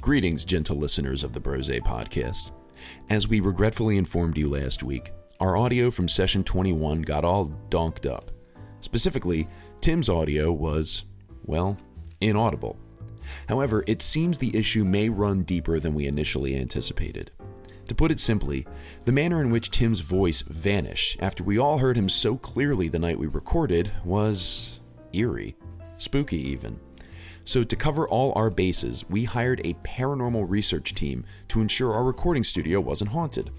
Greetings, gentle listeners of the Brose podcast. As we regretfully informed you last week, our audio from session 21 got all donked up. Specifically, Tim's audio was, well, inaudible. However, it seems the issue may run deeper than we initially anticipated. To put it simply, the manner in which Tim's voice vanished after we all heard him so clearly the night we recorded was eerie, spooky even. So, to cover all our bases, we hired a paranormal research team to ensure our recording studio wasn't haunted.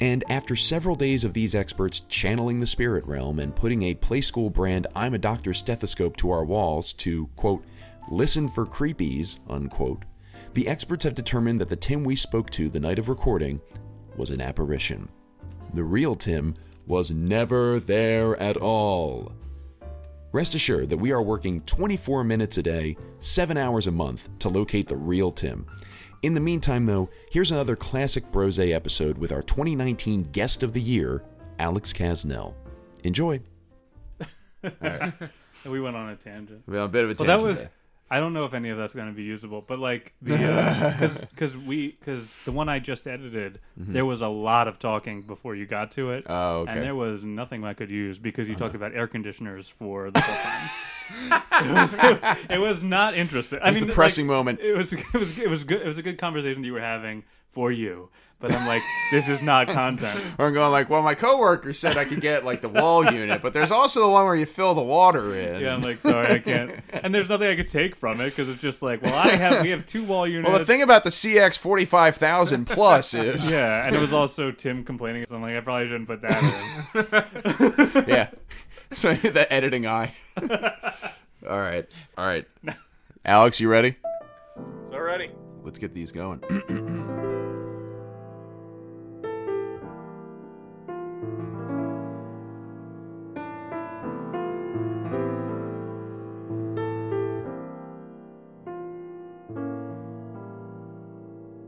And after several days of these experts channeling the spirit realm and putting a Playskool brand I'm a Doctor stethoscope to our walls to, quote, listen for creepies, unquote, the experts have determined that the Tim we spoke to the night of recording was an apparition. The real Tim was never there at all. Rest assured that we are working 24 minutes a day, 7 hours a month to locate the real Tim. In the meantime, though, here's another classic Brose episode with our 2019 guest of the year, Alex Casnell. Enjoy. We went on a tangent. We Well, a bit of a Well, that was. I don't know if any of that's going to be usable, but like the because because we because the one I just edited, there was a lot of talking before you got to it, Mm-hmm. Oh, okay. and there was nothing I could use because you talked about air conditioners for the whole time. it, was, it was not interesting. I was mean, the pressing like, moment. It was it was it was good. It was a good conversation that you were having for you, but I'm like, this is not content. Or I'm going like, well, my coworker said I could get like the wall unit, but there's also the one where you fill the water in. Yeah, I'm like, sorry, I can't. And there's nothing I could take from it because it's just like, well, I have we have two wall units. well, the thing about the CX 45,000 plus is, Yeah, and it was also Tim complaining. So I'm like, I probably shouldn't put that in. yeah. So the editing eye. All right, all right. Alex, you ready? So ready. Let's get these going.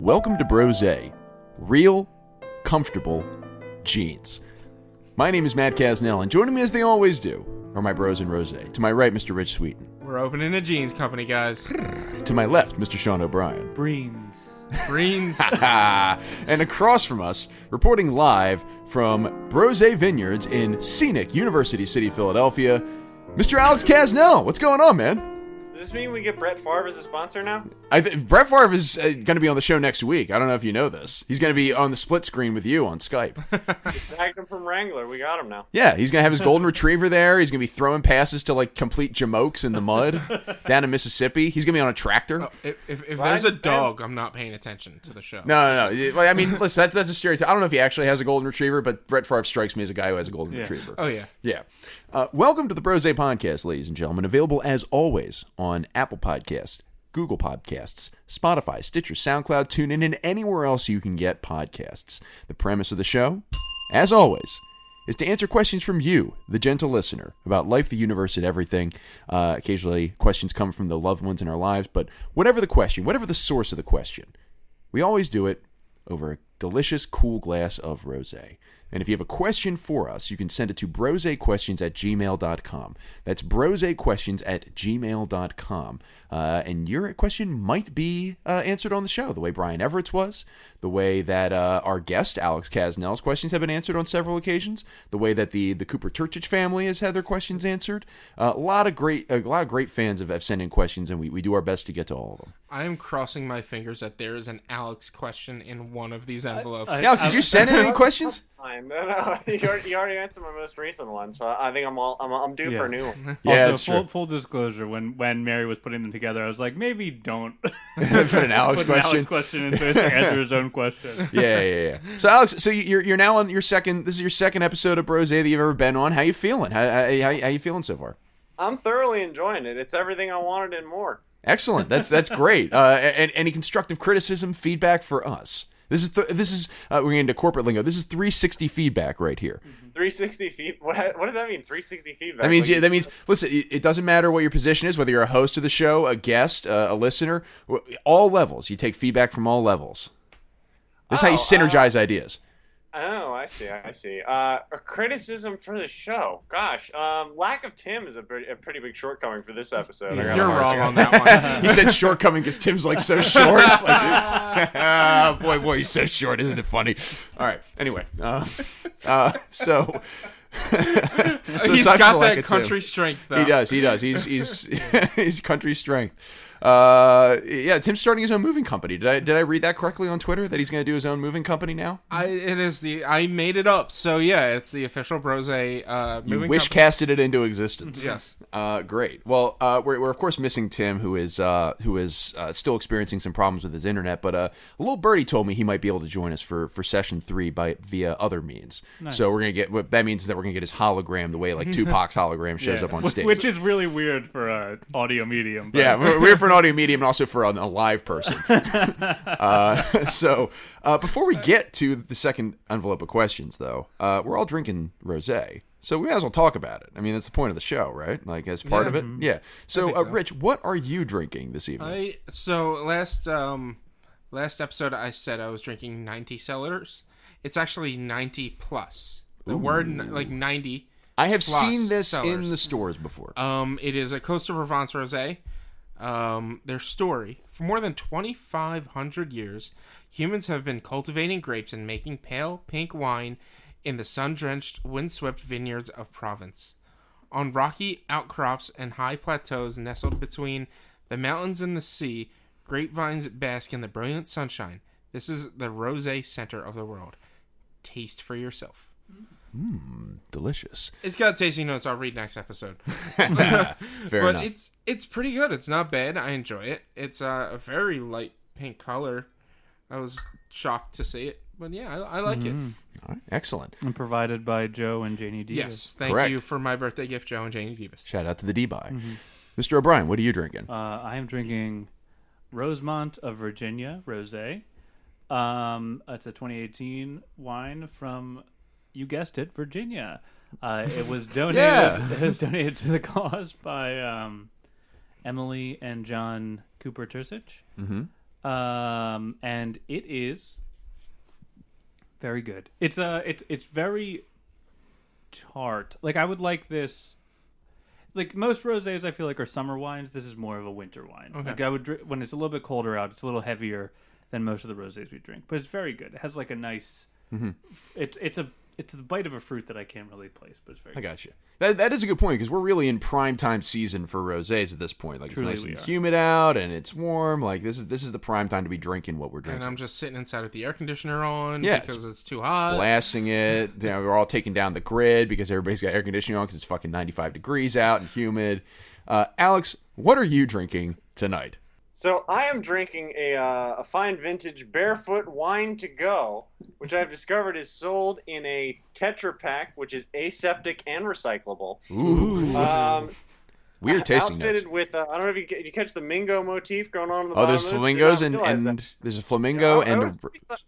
Welcome to Brose, real, comfortable jeans. My name is Matt Casnell, and joining me as they always do are my bros and Rose. To my right, Mr. Rich Sweeten. We're opening a jeans company, guys. To my left, Mr. Sean O'Brien. Breens. Greens. and across from us, reporting live from Brose Vineyards in scenic University City, Philadelphia, Mr. Alex Casnell. What's going on, man? Does this mean we get Brett Favre as a sponsor now? I th- Brett Favre is uh, going to be on the show next week. I don't know if you know this. He's going to be on the split screen with you on Skype. Tagged him from Wrangler. We got him now. Yeah, he's going to have his golden retriever there. He's going to be throwing passes to like complete jamokes in the mud down in Mississippi. He's going to be on a tractor. if if, if there's a dog, I'm not paying attention to the show. No, no, no. Well, I mean, listen, that's, that's a stereotype. I don't know if he actually has a golden retriever, but Brett Favre strikes me as a guy who has a golden Yeah. retriever. Oh yeah. Yeah. Uh, welcome to the Brose Podcast, ladies and gentlemen. Available as always on Apple Podcasts, Google Podcasts, Spotify, Stitcher, SoundCloud, TuneIn, and anywhere else you can get podcasts. The premise of the show, as always, is to answer questions from you, the gentle listener, about life, the universe, and everything. Uh, occasionally, questions come from the loved ones in our lives, but whatever the question, whatever the source of the question, we always do it over a delicious, cool glass of rose. And if you have a question for us, you can send it to brosequestions at gmail.com. That's brosequestions at gmail.com. Uh, and your question might be uh, answered on the show, the way Brian Everett's was, the way that uh, our guest, Alex Casnell's questions have been answered on several occasions, the way that the, the Cooper Turchich family has had their questions answered. Uh, a lot of great a lot of great fans have, have sent in questions, and we, we do our best to get to all of them. I am crossing my fingers that there is an Alex question in one of these envelopes. I- Alex, did you send in any questions? Fine. No, no. You already, you already answered my most recent one, so I think I'm all I'm, I'm due Yeah. for a new one. Yeah, also, full, true. full disclosure, when when Mary was putting them together, I was like, maybe don't Put an Alex put an question. Alex question into it to answer his own question. yeah, yeah, yeah. So, Alex, so you're you're now on your second. This is your second episode of Brose that you've ever been on. How you feeling? How how, how, how you feeling so far? I'm thoroughly enjoying it. It's everything I wanted and more. Excellent. That's that's great. Uh, and any constructive criticism, feedback for us. This is th- this is uh, we're into corporate lingo. This is 360 feedback right here. 360 feet. What, what does that mean? 360 feedback. That means Like, yeah, that means listen. It, doesn't matter what your position is, whether you're a host of the show, a guest, uh, a listener, all levels. You take feedback from all levels. This is how you Oh, synergize ideas. Oh, I see. I see. Uh, a criticism for the show. Gosh, um, lack of Tim is a, pretty- a pretty big shortcoming for this episode. I You're wrong on that one. he said shortcoming because Tim's like so short. Like, boy, boy, he's so short. Isn't it funny? All right. Anyway, uh, uh, so, so He's aside from got the lack that of Tim- country strength, though. He does. He does. He's he's he's country strength. Uh, yeah, Tim's starting his own moving company. Did I did I read that correctly on Twitter that he's going to do his own moving company now? I, it is the I made it up. So yeah, it's the official Brose uh, You wish company. casted it into existence. Yes. Uh, great. Well, uh, we're, we're of course missing Tim, who is uh, who is uh, still experiencing some problems with his internet. But uh, a little birdie told me he might be able to join us for, for session three by via other means. So we're gonna get what that means is that we're gonna get his hologram the way like Tupac's hologram shows Yeah. up on stage. which is really weird for a audio medium. But yeah, we're, we're for an audio medium and also for a, a live person. uh, so uh, before we get to the second envelope of questions, though, uh, we're all drinking rosé. So we might as well talk about it. I mean, that's the point of the show, right? Like as part Yeah. of it. Yeah. So, think uh, so. Rich, what are you drinking this evening? I so last um last episode I said I was drinking 90 cellars. It's actually 90 plus. The word like 90. I have plus seen this in the stores before. Um, it is a Costa Provence rosé. Um, their story for more than 2,500 years, humans have been cultivating grapes and making pale pink wine in the sun-drenched, windswept vineyards of Provence. On rocky outcrops and high plateaus nestled between the mountains and the sea, grapevines bask in the brilliant sunshine. This is the rosé center of the world. Taste for yourself. Delicious. It's got tasting notes. I'll read next episode. Fair but enough. it's it's pretty good. It's not bad. I enjoy it. It's uh, a very light pink color. I was shocked to see it, but yeah, I, I like it. All right, Excellent. and provided by Joe and Janie Davis. Yes, thank Correct. you for my birthday gift, Joe and Janie Davis. Shout out to the D-Buy. Mr. O'Brien, what are you drinking? Uh, I am drinking Rosemont of Virginia rosé. Um, it's a 2018 wine from, you guessed it, Virginia. Uh, it was donated. Yeah. It was donated to the cause by um, Emily and John Cooper Tursich. Mm-hmm. Um, and it is very good. It's uh, it's it's very tart. Like I would like this like most rosés I feel like are summer wines. This is more of a winter wine. Okay. Like I would when it's a little bit colder out. It's a little heavier than most of the rosés we drink, but it's very good. It has like a nice. Mm-hmm. It's it's a it's a bite of a fruit that I can't really place, but it's very. I got you. That, that is a good point because we're really in prime time season for rosés at this point. Like Truly it's nice and are. humid out and it's warm. Like this is this is the prime time to be drinking what we're drinking. And. I'm just sitting inside with the air conditioner on Yeah, because it's too hot. blasting it. You know, we're all taking down the grid because everybody's got air conditioning on because it's fucking 95 degrees out and humid. Uh, Alex, what are you drinking tonight? So I am drinking a uh, a fine vintage barefoot wine to go, which I've discovered is sold in a Tetra Pak, which is aseptic and recyclable. Ooh, Um, weird tasting notes. outfitted with uh, I don't know if you, did you catch the Mingo motif going on in the Oh, there's flamingos and, and there's a flamingo and a, a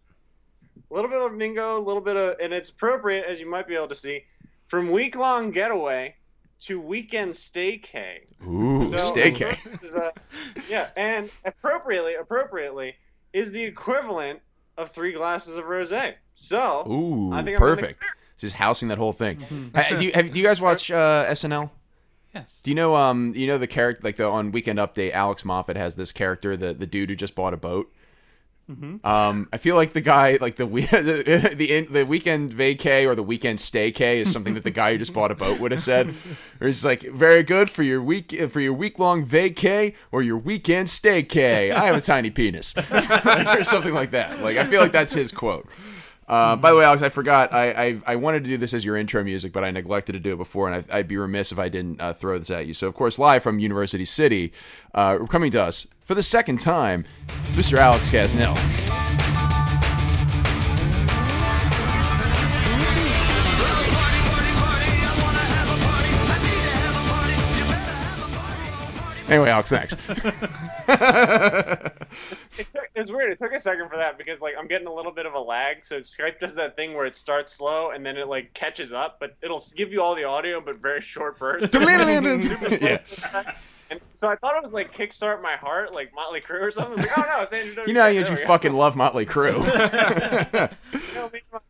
little bit of Mingo, a little bit of, and it's appropriate as you might be able to see from week long getaway to weekend staycay. ooh So- steak. this a- yeah, and appropriately, appropriately is the equivalent of three glasses of rosé. So Ooh, I think I'm gonna- perfect. Just housing that whole thing. Ha- do, you, have, do you guys watch uh, SNL? Yes. Do you know um you know the character like the on Weekend Update Alex Moffat has this character the the dude who just bought a boat. Um, I feel like the guy like the the the, the weekend vacay or the weekend staycay is something that the guy who just bought a boat would have said. Or he's like very good for your week for your week long vacay or your weekend staycay. I have a tiny penis or something like that. Like I feel like that's his quote. Uh, by the way, Alex, I forgot. I, I I wanted to do this as your intro music, but I neglected to do it before, and I, I'd be remiss if I didn't uh, throw this at you. So, of course, live from University City, uh, coming to us for the second time, it's Mr. Alex Casnell. Anyway, Alex, thanks. it took, it's weird. It took a second for that because like I'm getting a little bit of a lag. So Skype does that thing where it starts slow and then it like catches up, but it'll give you all the audio but very short bursts. yeah. And so I thought it was like Kickstart My Heart, like Motley Crue or something. I was like, oh no, it's Andrew. You know how you, you fucking love Motley Crue. You know, my-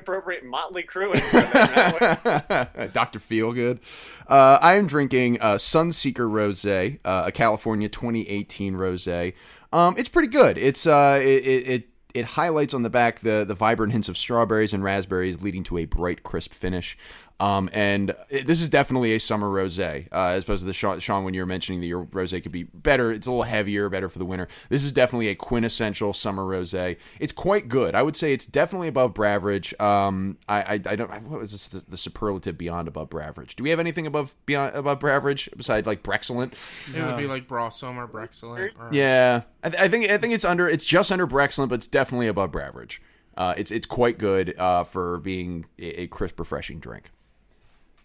appropriate Motley Crue. and put them that way. Dr. Feelgood. Uh, I am drinking uh, Sunseeker Rosé, uh, a California 2018 rosé. Um, it's pretty good. It's uh, it, it it highlights on the back the the vibrant hints of strawberries and raspberries, leading to a bright, crisp finish. Um, and it, this is definitely a summer rosé, uh, as opposed to the Sean, Sean when you were mentioning that your rosé could be better. It's a little heavier, better for the winter. This is definitely a quintessential summer rosé. It's quite good. I would say it's definitely above Braveridge. Um, I, I, I don't. What was this, the, the superlative beyond above Braveridge? Do we have anything above beyond above Braveridge besides like Brexcellent? It would be like Brossom or Brexcellent. Or, Yeah, I, th- I think I think it's under. It's just under Brexcellent, but it's definitely above Braveridge. Uh, it's it's quite good uh, for being a, a crisp, refreshing drink.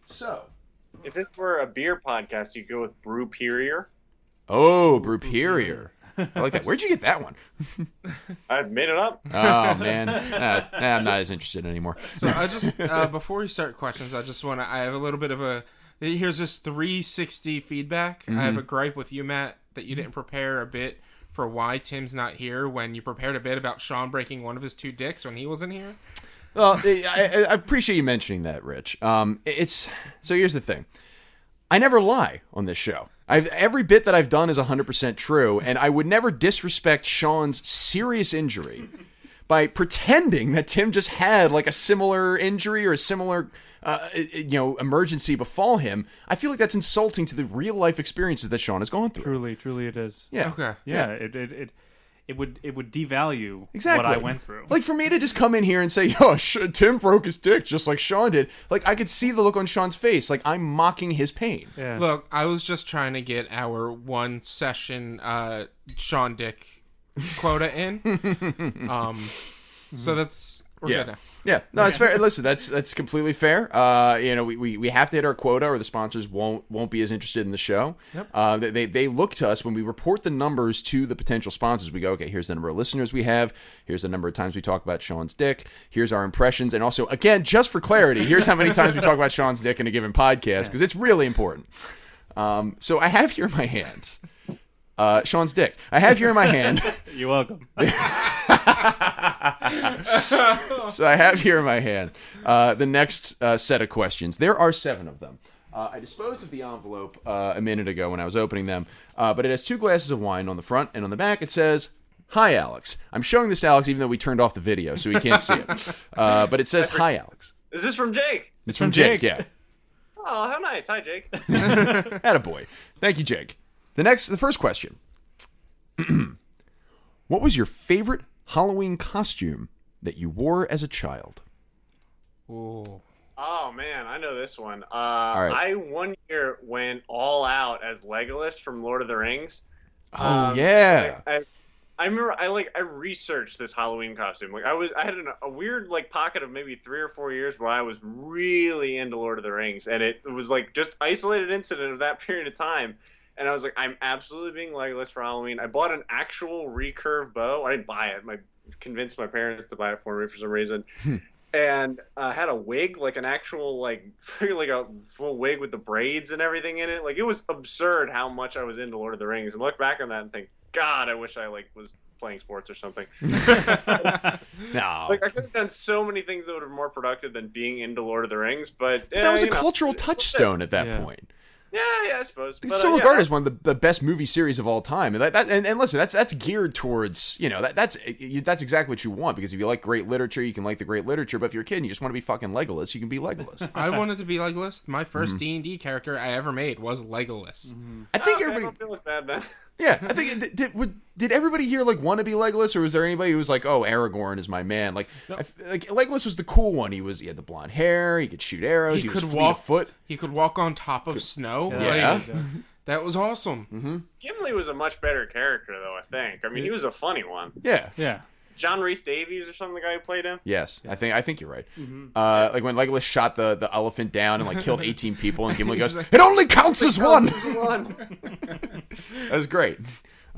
So, if this were a beer podcast, you'd go with Brew Period. oh, Brewperior. I like that. Where'd you get that one? I made it up. Oh man, uh, I'm not as interested anymore. So I just uh, before we start questions, I just want to. I have a little bit of a. Here's this 360 feedback. I have a gripe with you, Matt, that you didn't prepare a bit for why Tim's not here when you prepared a bit about Sean breaking one of his two dicks when he wasn't here. Well, I, I I appreciate you mentioning that, Rich. Um, it's so here's the thing. I never lie on this show. I've, every bit that I've done is 100% true, and I would never disrespect Sean's serious injury by pretending that Tim just had like a similar injury or a similar, uh, you know, emergency befall him. I feel like that's insulting to the real life experiences that Sean has gone through. Truly, truly, it is. Yeah. Okay. Yeah, It, it it it would it would devalue Exactly. what I went through. Like for me to just come in here and say, "Yo, sh- Tim broke his dick just like Sean did." Like I could see the look on Sean's face, like I'm mocking his pain. yeah. Look, I was just trying to get our one session uh, Sean Dick quota in. um, so that's we're Yeah. good now. Yeah, no, it's fair. Listen, that's that's completely fair. Uh, you know, we, we, we have to hit our quota, or the sponsors won't won't be as interested in the show. Yep. Uh, they- they they look to us when we report the numbers to the potential sponsors. We go, okay, here's the number of listeners we have. Here's the number of times we talk about Sean's dick. Here's our impressions, and also, again, just for clarity, here's how many times we talk about Sean's dick in a given podcast because it's really important. Um, so I have here in my hands. Uh, Sean's dick. I have here in my hand. You're welcome. so I have here in my hand uh, the next uh, set of questions. There are seven of them. Uh, I disposed of the envelope uh, a minute ago when I was opening them, uh, but it has two glasses of wine on the front, and on the back it says, Hi, Alex. I'm showing this to Alex even though we turned off the video, so he can't see it. Uh, but it says, Hi, Alex. Is this from Jake? It's from from Jake, Jake. yeah. Oh, how nice. Hi, Jake. Attaboy. Thank you, Jake. The next, the first question. what was your favorite Halloween costume that you wore as a child? Ooh. Oh man, I know this one. Uh, right. I one year went all out as Legolas from Lord of the Rings. Oh, Um, yeah. I, I, I remember I like I researched this Halloween costume. Like I was I had an, a weird like pocket of maybe three or four years where I was really into Lord of the Rings, and it, was like just isolated incident of that period of time. And I was like, I'm absolutely being Legolas for Halloween. I bought an actual recurve bow. I didn't buy it. My convinced my parents to buy it for me for some reason. and uh, had a wig, like an actual like like a full wig with the braids and everything in it. Like it was absurd how much I was into Lord of the Rings. And look back on that and think, God, I wish I like was playing sports or something. No. Like I could have done so many things that would have been more productive than being into Lord of the Rings. But that was eh, a know, cultural touchstone at that Yeah. point. Yeah, yeah, I suppose. It's But, still uh, yeah, regarded as one of the, the best movie series of all time. And, that, that, and, and listen, that's that's geared towards you know that that's you, that's exactly what you want because if you like great literature, you can like the great literature. But if you're a kid and you just want to be fucking Legolas, you can be Legolas. I wanted to be Legolas. My Mm-hmm. first D and D character I ever made was Legolas. I think okay, I everybody, don't feel as bad then. yeah, I think did, did, would- did everybody here like want to be Legolas, or was there anybody who was like, oh, Aragorn is my man? Like, I f like Legolas was the cool one. He was he had the blonde hair, he could shoot arrows, he, He was could fleet walk- of foot. He could walk on top of snow. Yeah. Like, that was awesome. Mm-hmm. Gimli was a much better character, though. I think. I mean, he was a funny one. Yeah, yeah. John Rhys-Davies or something, the guy who played him. Yes, I think I think you're right. Mm-hmm. Uh, like when Legolas shot the, the elephant down and like killed 18 people, and Gimli goes, like- "It only counts as one." One. That was great.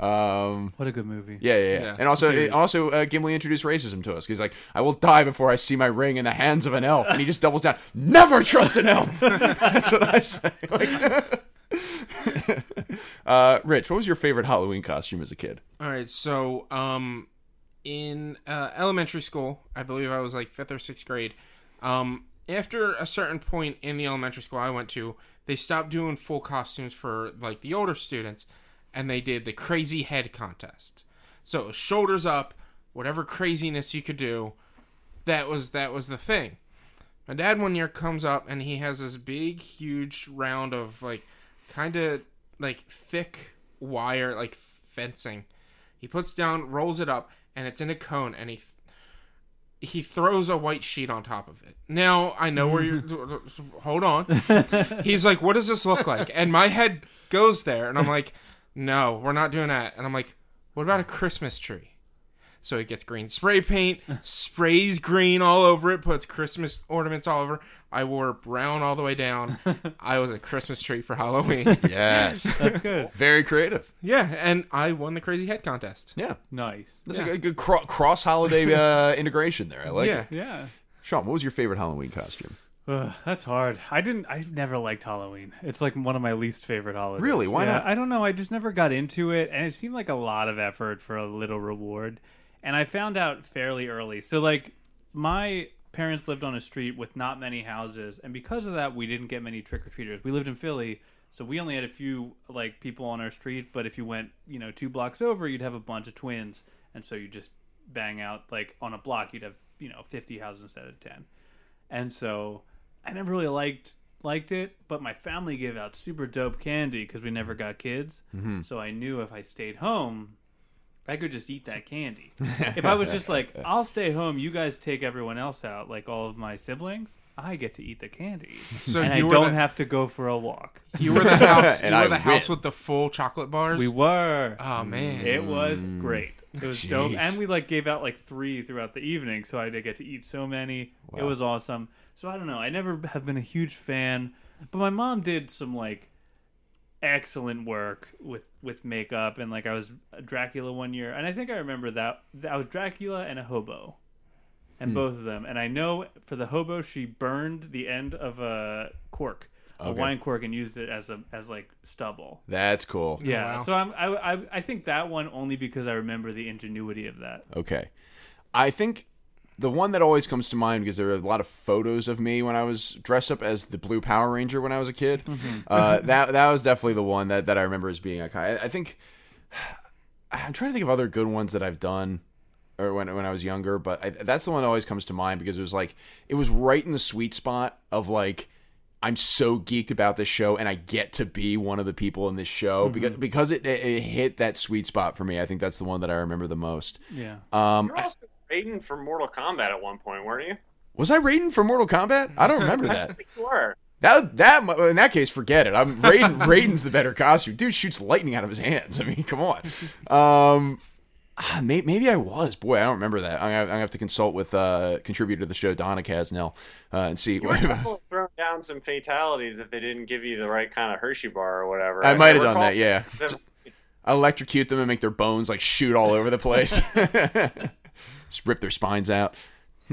Um, What a good movie. yeah, yeah, yeah. Yeah. And also, it, also uh, Gimli introduced racism to us. He's like, "I will die before I see my ring in the hands of an elf," and he just doubles down. Never trust an elf. That's what I say. Like, uh, Rich, what was your favorite Halloween costume as a kid? All right, so um, in uh, elementary school. I believe I was like fifth or sixth grade. Um, after a certain point in the elementary school I went to, they stopped doing full costumes for like the older students, and they did the crazy head contest. So shoulders up, whatever craziness you could do. That was that was the thing. My dad one year comes up and he has this big, huge round of like kind of like thick wire, like fencing. He puts down, rolls it up, and it's in a cone, and he he throws a white sheet on top of it. Now I know where you're. hold on. He's like, "What does this look like?" And my head goes there, and I'm like, "No, we're not doing that." And I'm like, "What about a Christmas tree?" So he gets green spray paint, sprays green all over it, puts Christmas ornaments all over. I wore brown all the way down. I was a Christmas tree for Halloween. Yes. That's good. Very creative. yeah, and I won the crazy head contest. Yeah. Nice. That's Yeah. a good cro- cross holiday uh, integration there. I like yeah. it. Yeah. Sean, what was your favorite Halloween costume? Ugh, that's hard. I didn't. I've never liked Halloween. It's like one of my least favorite holidays. Really? Why Yeah, not? I don't know. I just never got into it, and it seemed like a lot of effort for a little reward. And I found out fairly early. So, like, my parents lived on a street with not many houses, and because of that, we didn't get many trick or treaters. We lived in Philly, so we only had a few like people on our street. But if you went, you know, two blocks over, you'd have a bunch of twins, and so you just bang out like on a block, you'd have you know fifty houses instead of ten and so I never really liked liked it. But my family gave out super dope candy because we never got kids. Mm-hmm. So I knew if I stayed home, I could just eat that candy. if I was just like, I'll stay home, you guys take everyone else out, like all of my siblings. I get to eat the candy, So and I you were don't the, have to go for a walk. you were the house. And you were I the house with the full chocolate bars. We were. oh man. It was mm. great. It was dope, and we like gave out like three throughout the evening, so I did get to eat so many. It was awesome. So I don't know. I never have been a huge fan, but my mom did some like excellent work with with makeup, and like I was Dracula one year, and I think I remember that I was Dracula and a hobo, and hmm. both of them. And I know for the hobo, she burned the end of a cork, a wine cork, and used it as a as like stubble. That's cool. Oh, yeah, wow. so I'm, I, I I think that one only because I remember the ingenuity of that. Okay. I think the one that always comes to mind because there are a lot of photos of me when I was dressed up as the Blue Power Ranger when I was a kid. Uh, that that was definitely the one that, that I remember as being iconic. I, I think I'm trying to think of other good ones that I've done or when when I was younger, but I, that's the one that always comes to mind because it was like it was right in the sweet spot of like I'm so geeked about this show and I get to be one of the people in this show because because it, it it hit that sweet spot for me. I think that's the one that I remember the most. Yeah, Um, You're also Raiden for Mortal Kombat at one point, weren't you? was I Raiden for Mortal Kombat? I don't remember that. you were. That that in that case, forget it. I'm Raiden. Raiden's the better costume. Dude shoots lightning out of his hands. I mean, come on. Um, ah, may, maybe I was. Boy, I don't remember that. I'm gonna, I'm have to consult with uh contributor to the show, Donna Casnell, uh, and see. You were throwing down some fatalities if they didn't give you the right kind of Hershey bar or whatever. I might have done that. Yeah, them- I electrocute them and make their bones like shoot all over the place. Just rip their spines out.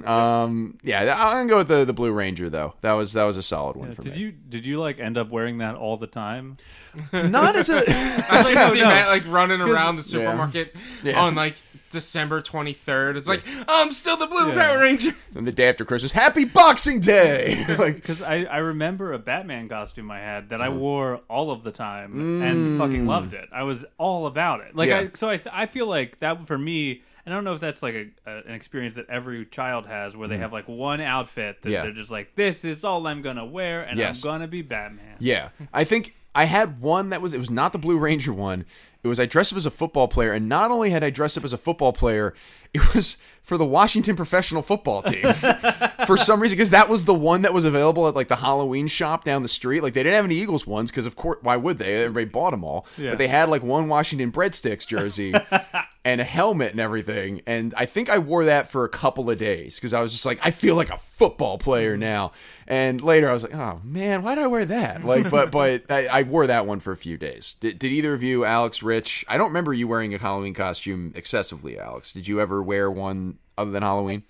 Um, yeah, I'm gonna go with the the Blue Ranger though. That was that was a solid one for did me. you did you like end up wearing that all the time? Not as a. I like to see no. Matt like running around the supermarket Yeah. on like December 23rd. It's like I'm still the Blue Yeah. Power Ranger. and the day after Christmas, Happy Boxing Day. like, Because I, I remember a Batman costume I had that I wore all of the time and fucking loved it. I was all about it. Like Yeah. I, so I I feel like that for me. I don't know if that's like a, a an experience that every child has, where they mm-hmm. have like one outfit that Yeah. they're just like, "This is all I'm gonna wear, and Yes. I'm gonna be Batman." yeah, I think I had one that was. It was not the Blue Ranger one. It was I dressed up as a football player, and not only had I dressed up as a football player, it was for the Washington professional football team. for some reason, because that was the one that was available at like the Halloween shop down the street. Like they didn't have any Eagles ones because of course why would they? Everybody bought them all. Yeah. But they had like one Washington breadsticks jersey. and a helmet and everything. And I think I wore that for a couple of days because I was just like, I feel like a football player mm-hmm. now. And later I was like, oh man, why did I wear that? Like, but but I, I wore that one for a few days. Did, did either of you, Alex, Rich? I don't remember you wearing a Halloween costume excessively, Alex. Did you ever wear one other than Halloween?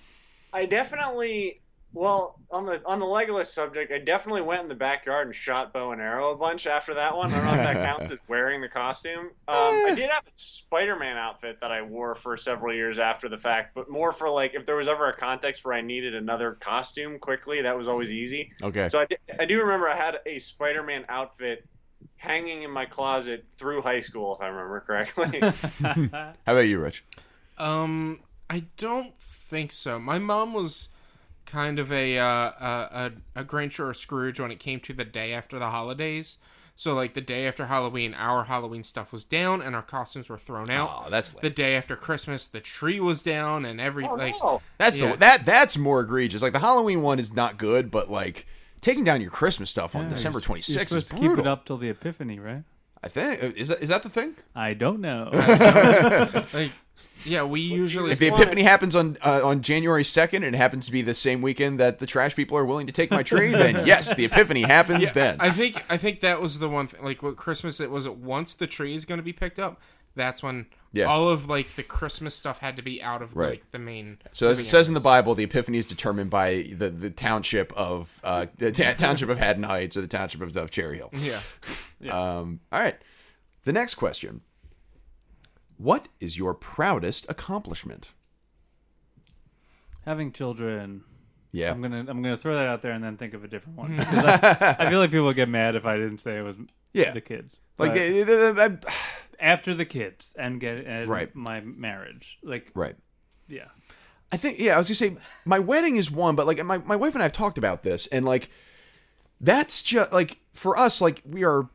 I definitely Well, on the on the Legolas subject, I definitely went in the backyard and shot bow and arrow a bunch after that one. I don't know if that counts as wearing the costume. Um, I did have a Spider-Man outfit that I wore for several years after the fact, but more for like if there was ever a context where I needed another costume quickly, that was always easy. Okay. So I, did, I do remember I had a Spider-Man outfit hanging in my closet through high school, if I remember correctly. How about you, Rich? Um, I don't think so. My mom was kind of a uh, a, a a Grinch or a Scrooge when it came to the day after the holidays. So like the day after Halloween, our Halloween stuff was down and our costumes were thrown out. Oh, that's The day after Christmas, the tree was down and every oh like no! That's Yeah. the that that's more egregious. Like the Halloween one is not good, but like taking down your Christmas stuff on Yeah, December you're- twenty You're sixth is supposed to keep brutal. it up till the Epiphany, right? I think is that is that the thing? I don't know. like yeah, we usually If the? Epiphany happens on uh, on January second and it happens to be the same weekend that the trash people are willing to take my tree, then yes, the Epiphany happens then. I think I think that was the one thing. Like with Christmas, it was once the tree is going to be picked up. That's when Yeah. all of like the Christmas stuff had to be out of Right. like the main. So as it says in the. Bible, the Epiphany is determined by the, the township of uh, the ta- township of Haddon Heights or the township of, of Cherry Hill. Yeah. Um, all right. The next question: What is your proudest accomplishment? Having children. Yeah. I'm gonna I'm gonna throw that out there and then think of a different one. I, I feel like people would get mad if I didn't say it was Yeah. the kids. Like, But uh, uh, uh, after the kids and get and Right. my marriage. Like right. yeah. I think yeah, I was gonna say my wedding is one, but like my, my wife and I have talked about this, and like that's just like for us, like we are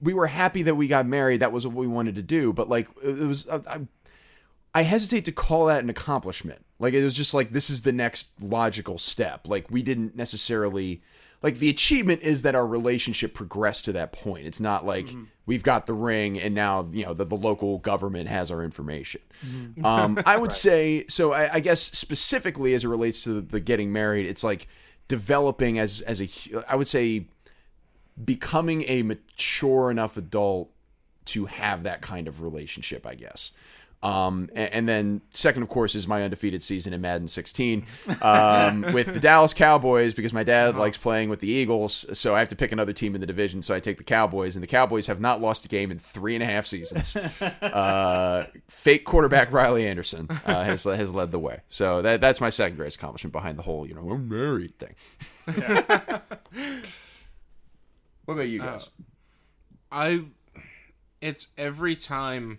we were happy that we got married. That was what we wanted to do, but like it was I, I, hesitate to call that an accomplishment. Like it was just like this is the next logical step. Like we didn't necessarily like the achievement is that our relationship progressed to that point. It's not like we've got the ring and now you know the, the local government has our information. Um, I would say so. I, I guess specifically as it relates to the, the getting married, it's like developing as as a I would say becoming a mature enough adult to have that kind of relationship. I guess. Um, and, and then second, of course, is my undefeated season in Madden 16 um, with the Dallas Cowboys because my dad likes playing with the Eagles, so I have to pick another team in the division. So I take the Cowboys, and the Cowboys have not lost a game in three and a half seasons. uh, fake quarterback Riley Anderson uh, has has led the way. So that that's my second greatest accomplishment behind the whole you know we're married thing. what about you guys? Uh, I it's every time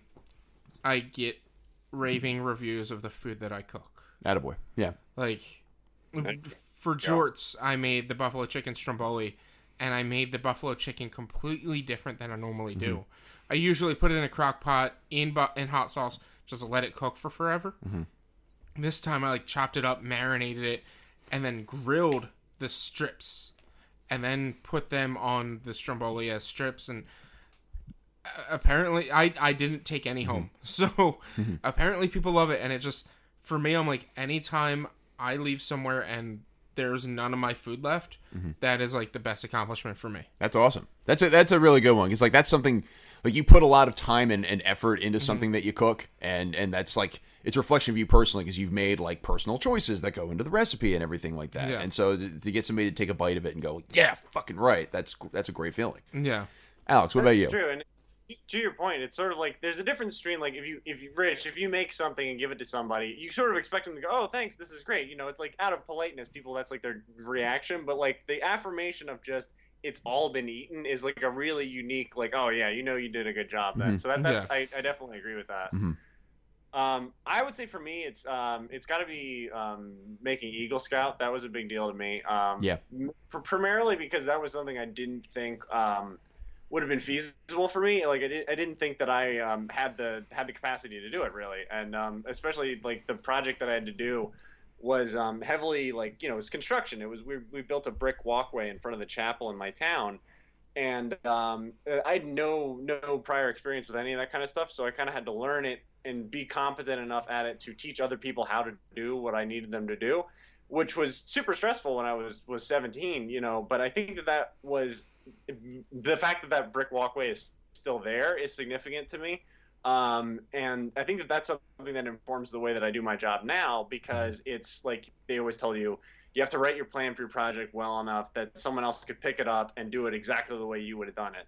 I get raving reviews of the food that I cook. Attaboy. Yeah. Like for jorts, I made the buffalo chicken stromboli, and I made the buffalo chicken completely different than I normally do. Mm-hmm. I usually put it in a crock pot in bu- in hot sauce, just let it cook for forever. Mm-hmm. This time I like chopped it up, marinated it, and then grilled the strips, and then put them on the stromboli as strips. And uh, apparently, I I didn't take any mm-hmm. home, so mm-hmm. apparently people love it. And it just for me, I'm like anytime I leave somewhere and there's none of my food left, mm-hmm. that is like the best accomplishment for me. That's awesome. That's a that's a really good one. It's like that's something like you put a lot of time and, and effort into something that you cook, and and that's like it's a reflection of you personally because you've made like personal choices that go into the recipe and everything like that. Yeah. And so to, to get somebody to take a bite of it and go, yeah, fucking right. That's that's a great feeling. Yeah. Alex, what about you? True, and to your point, it's sort of like there's a difference between like if you if you Rich, if you make something and give it to somebody, you sort of expect them to go, oh, thanks, this is great. You know, it's like out of politeness, people that's like their reaction, but like the affirmation of just it's all been eaten is like a really unique like oh yeah you know you did a good job then Mhm. so that, that's I, I definitely agree with that Mhm. Um, I would say for me it's um, it's got to be um, making Eagle Scout that was a big deal to me um, Yeah. pr- primarily because that was something I didn't think um, would have been feasible for me. Like I, did, I didn't think that I um, had the had the capacity to do it really, and um, especially like the project that I had to do was um, heavily like you know it was construction. It was we we built a brick walkway in front of the chapel in my town, and um, I had no no prior experience with any of that kind of stuff, so I kind of had to learn it and be competent enough at it to teach other people how to do what I needed them to do, which was super stressful when I was was 17, you know. But I think that that was the fact that that brick walkway is still there is significant to me. Um, and I think that that's something that informs the way that I do my job now because it's like they always tell you, you have to write your plan for your project well enough that someone else could pick it up and do it exactly the way you would have done it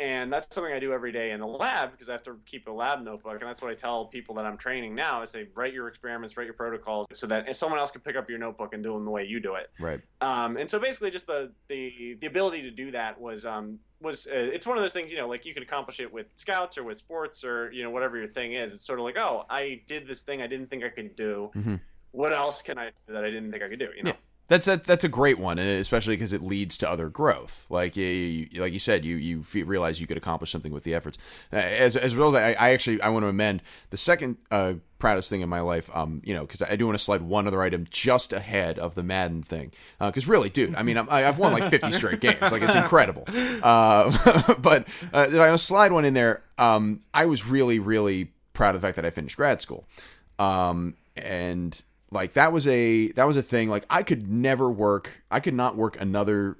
and that's something I do every day in the lab because I have to keep a lab notebook, and that's what I tell people that I'm training now. I say write your experiments, write your protocols, so that someone else can pick up your notebook and do them the way you do it. Right. Um, and so basically, just the the the ability to do that was um was uh, it's one of those things you know like you can accomplish it with scouts or with sports or you know whatever your thing is. It's sort of like oh I did this thing I didn't think I could do. Mm-hmm. What else can I do that I didn't think I could do? You know. Yeah. That's that, that's a great one, especially because it leads to other growth. Like you, like you said, you you realize you could accomplish something with the efforts. As as well, I, I actually I want to amend the second uh, proudest thing in my life. Um, you know, because I do want to slide one other item just ahead of the Madden thing. Because uh, really, dude, I mean, I'm, I've won like 50 straight games. Like it's incredible. Uh, but uh, I want to slide one in there. Um, I was really really proud of the fact that I finished grad school. Um, and like that was a that was a thing. Like I could never work. I could not work another.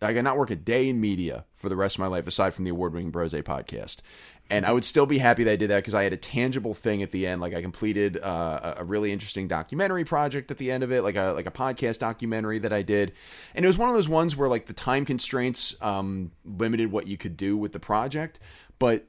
I could not work a day in media for the rest of my life aside from the award-winning Brose podcast. And I would still be happy that I did that because I had a tangible thing at the end. Like I completed uh, a really interesting documentary project at the end of it, like a like a podcast documentary that I did. And it was one of those ones where like the time constraints um, limited what you could do with the project. But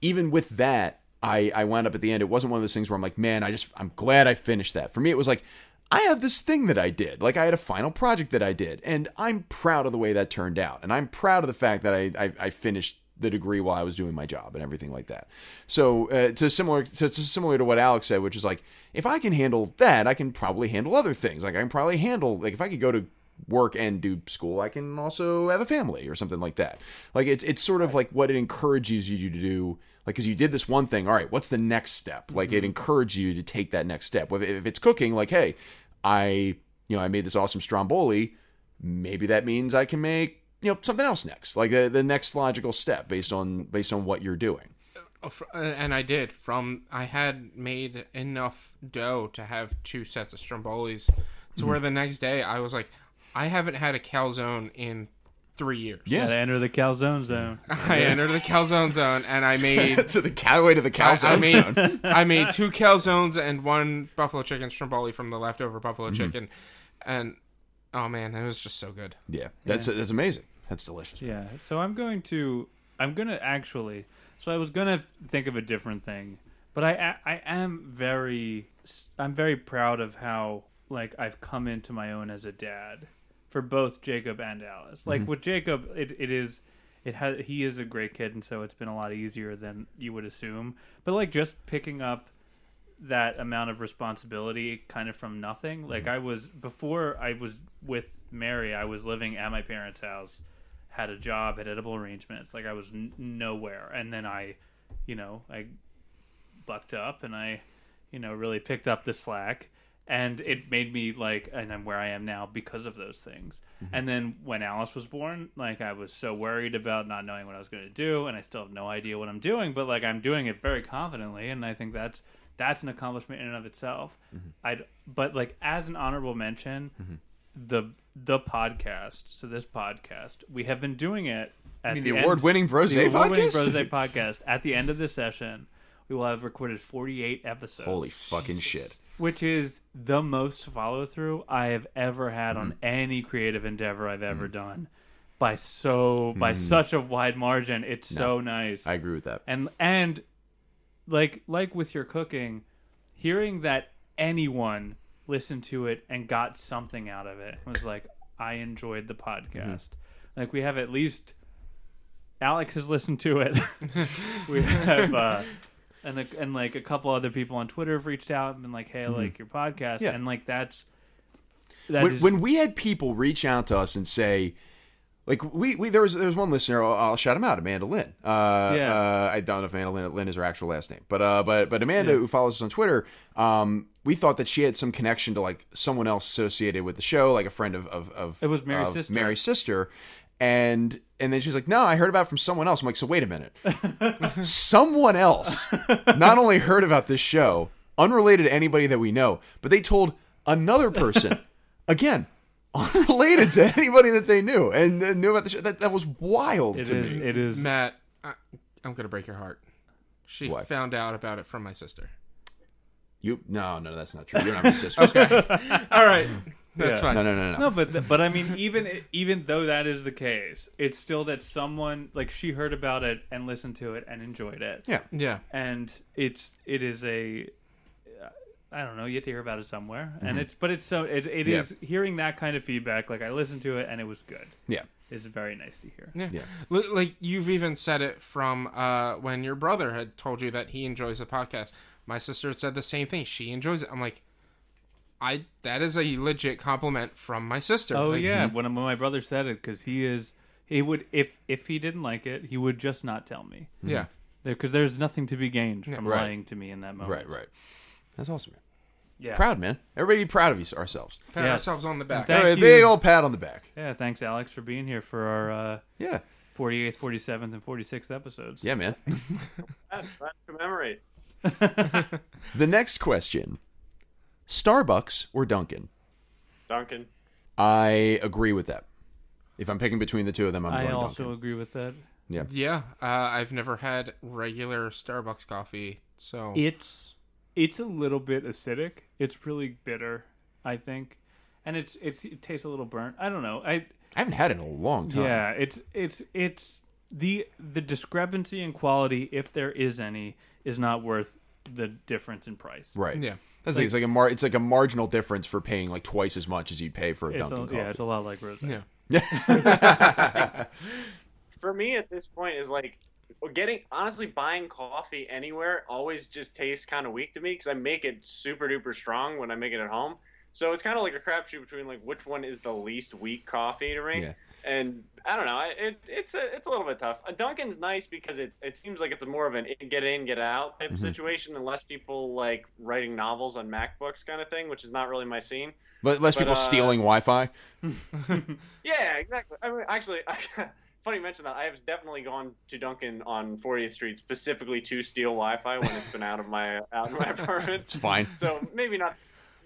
even with that, I, I wound up at the end. It wasn't one of those things where I'm like, man, I just, I'm glad I finished that. For me, it was like, I have this thing that I did. Like I had a final project that I did, and I'm proud of the way that turned out. And I'm proud of the fact that I, I, I finished the degree while I was doing my job and everything like that. So uh, to similar to, to similar to what Alex said, which is like, if I can handle that, I can probably handle other things. Like I can probably handle like if I could go to work and do school, I can also have a family or something like that. Like it's it's sort of like what it encourages you to do. Like, because you did this one thing, all right, what's the next step? Like, mm-hmm. it encourages you to take that next step. If, if it's cooking, like, hey, I, you know, I made this awesome stromboli. Maybe that means I can make, you know, something else next. Like the, the next logical step based on based on what you're doing. Uh, uh, and I did. From I had made enough dough to have two sets of strombolis, to mm-hmm. where the next day I was like, I haven't had a calzone in three years. Yeah, Gotta enter the calzone zone. I entered the calzone zone, and I made to the way to the calzone I, I made, zone. I made two calzones and one buffalo chicken stromboli from the leftover buffalo mm-hmm. chicken, and oh man, it was just so good. Yeah, that's yeah. that's amazing. That's delicious. Yeah. So I'm going to I'm gonna actually. So I was gonna think of a different thing, but I I am very I'm very proud of how like I've come into my own as a dad for both Jacob and Alice. Like mm-hmm. with Jacob, it, it is it has he is a great kid, and so it's been a lot easier than you would assume. But like just picking up that amount of responsibility kind of from nothing. Like mm-hmm. I was before I was with Mary, I was living at my parents' house, had a job, had edible arrangements. Like I was n- nowhere, and then I, you know, I bucked up and I, you know, really picked up the slack and it made me like and i'm where i am now because of those things mm-hmm. and then when alice was born like i was so worried about not knowing what i was going to do and i still have no idea what i'm doing but like i'm doing it very confidently and i think that's that's an accomplishment in and of itself mm-hmm. i but like as an honorable mention mm-hmm. the the podcast so this podcast we have been doing it at the, the award-winning Brose the award-winning Brose podcast at the end of this session we will have recorded 48 episodes holy fucking Jesus. shit which is the most follow through I have ever had mm-hmm. on any creative endeavor I've ever mm-hmm. done. By so by mm-hmm. such a wide margin, it's no, so nice. I agree with that. And and like like with your cooking, hearing that anyone listened to it and got something out of it was like I enjoyed the podcast. Mm-hmm. Like we have at least Alex has listened to it. we have uh, and the, and like a couple other people on Twitter have reached out and been like, "Hey, I like your podcast," Yeah. and like that's that when, is- when we had people reach out to us and say, like we, we there was there was one listener I'll, I'll shout him out Amanda Lynn. Uh, Yeah. uh, I don't know if Amanda Lynn, Lynn is her actual last name, but uh, but but Amanda who follows us on Twitter, um, we thought that she had some connection to like someone else associated with the show, like a friend of of, of It was Mary's of sister. Mary's sister, and and then she's like, "No, I heard about it from someone else." I'm like, "So wait a minute, someone else not only heard about this show, unrelated to anybody that we know, but they told another person, again, unrelated to anybody that they knew and uh, knew about the show. That that was wild it to is, me. It is Matt, I, I'm gonna break your heart. She What? found out about it from my sister. You no no that's not true. You're not my sister. Okay. All right. That's Yeah. fine. No, no, no, no. No, but th- but I mean, even even though that is the case, it's still that someone like she heard about it and listened to it and enjoyed it, Yeah. Yeah. and it's it is a uh, don't know. You have to hear about it somewhere, and Mm-hmm. it's but it's so it, it Yeah. is hearing that kind of feedback. Like I listened to it and it was good. Yeah. Is very nice to hear. Yeah. Yeah. Li- Like you've even said it from uh, when your brother had told you that he enjoys the podcast. My sister had said the same thing. She enjoys it. I'm like, I that is a legit compliment from my sister. Oh Like, yeah, when, when my brother said it, because he is he would if if he didn't like it, he would just not tell me. yeah. Because there's nothing to be gained from Right. lying to me in that moment. Right, right. That's awesome. Man. Yeah. Proud, man. Everybody be proud of you, ourselves. Pat Yes. ourselves on the back. Thank All right, you. Big old pat on the back. Yeah. Thanks, Alex, for being here for our uh, Yeah. 48th, 47th, and 46th episodes. Yeah, man. Glad to commemorate. the next question Starbucks or Dunkin'? Duncan. I agree with that. If I'm picking between the two of them, I'm going Dunkin. I going also Dunkin'. agree with that. Yeah. Yeah, uh, I've never had regular Starbucks coffee, so It's it's a little bit acidic. It's really bitter, I think, and it's it's it tastes a little burnt. I don't know. I I haven't had it in a long time. Yeah, it's it's it's the the discrepancy in quality, if there is any, is not worth the difference in price. Right. yeah. That's like, it's like a mar- it's like a marginal difference for paying like twice as much as you'd pay for a It's Dunkin' a, coffee. yeah, it's a lot like rose. Yeah. For me at this point is like getting honestly buying coffee anywhere always just tastes kind of weak to me because I make it super duper strong when I make it at home. So it's kind of like a crapshoot between like which one is the least weak coffee to drink. Yeah. And I don't know, it, it's a it's a little bit tough. A Dunkin's nice because it's it seems like it's more of an get in get out type Mhm. situation, and less people like writing novels on MacBooks kind of thing, which is not really my scene. But less But, people uh, stealing Wi-Fi. Yeah, exactly. I mean, actually, funny you mention that. I have definitely gone to Dunkin' on 40th Street specifically to steal Wi-Fi when it's been out of my out of my apartment. It's fine. So maybe not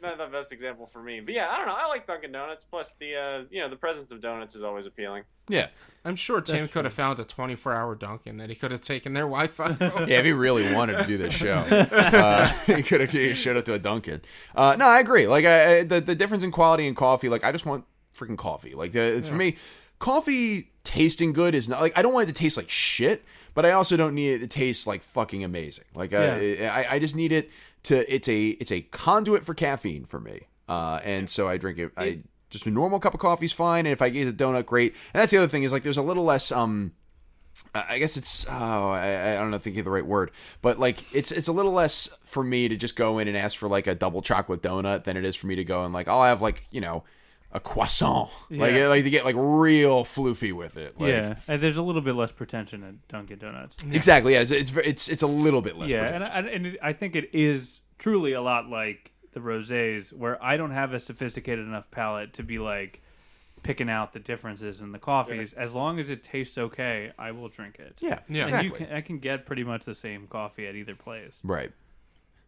not the best example for me, but yeah, I don't know. I like Dunkin' Donuts. Plus the uh, you know the presence of donuts is always appealing. Yeah. I'm sure Tim That's could have found a 24 hour Dunkin' that he could have taken their Wi-Fi. Yeah, if he really wanted to do this show, uh, he could have he showed up to a Dunkin'. Uh, no, I agree. Like I, I, the the difference in quality in coffee, like I just want freaking coffee. Like uh, it's for me, coffee tasting good is not like I don't want it to taste like shit, but I also don't need it to taste like fucking amazing. Like uh, I, I just need it to. It's a it's a conduit for caffeine for me, uh, and so I drink it. I just a normal cup of coffee is fine, and if I get a donut, great. And that's the other thing is like there's a little less um. I guess it's oh I, I don't know think of the right word, but like it's it's a little less for me to just go in and ask for like a double chocolate donut than it is for me to go and like I'll have like you know a croissant like Yeah. I like to get like real floofy with it. Like, yeah, and there's a little bit less pretension at Dunkin' Donuts. exactly. Yeah, it's it's it's, it's a little bit less. yeah, and. I, and it, I think it is truly a lot like the rosés, where I don't have a sophisticated enough palate to be like picking out the differences in the coffees. As long as it tastes okay, I will drink it. yeah, Yeah. And exactly. you can, I can get pretty much the same coffee at either place. right.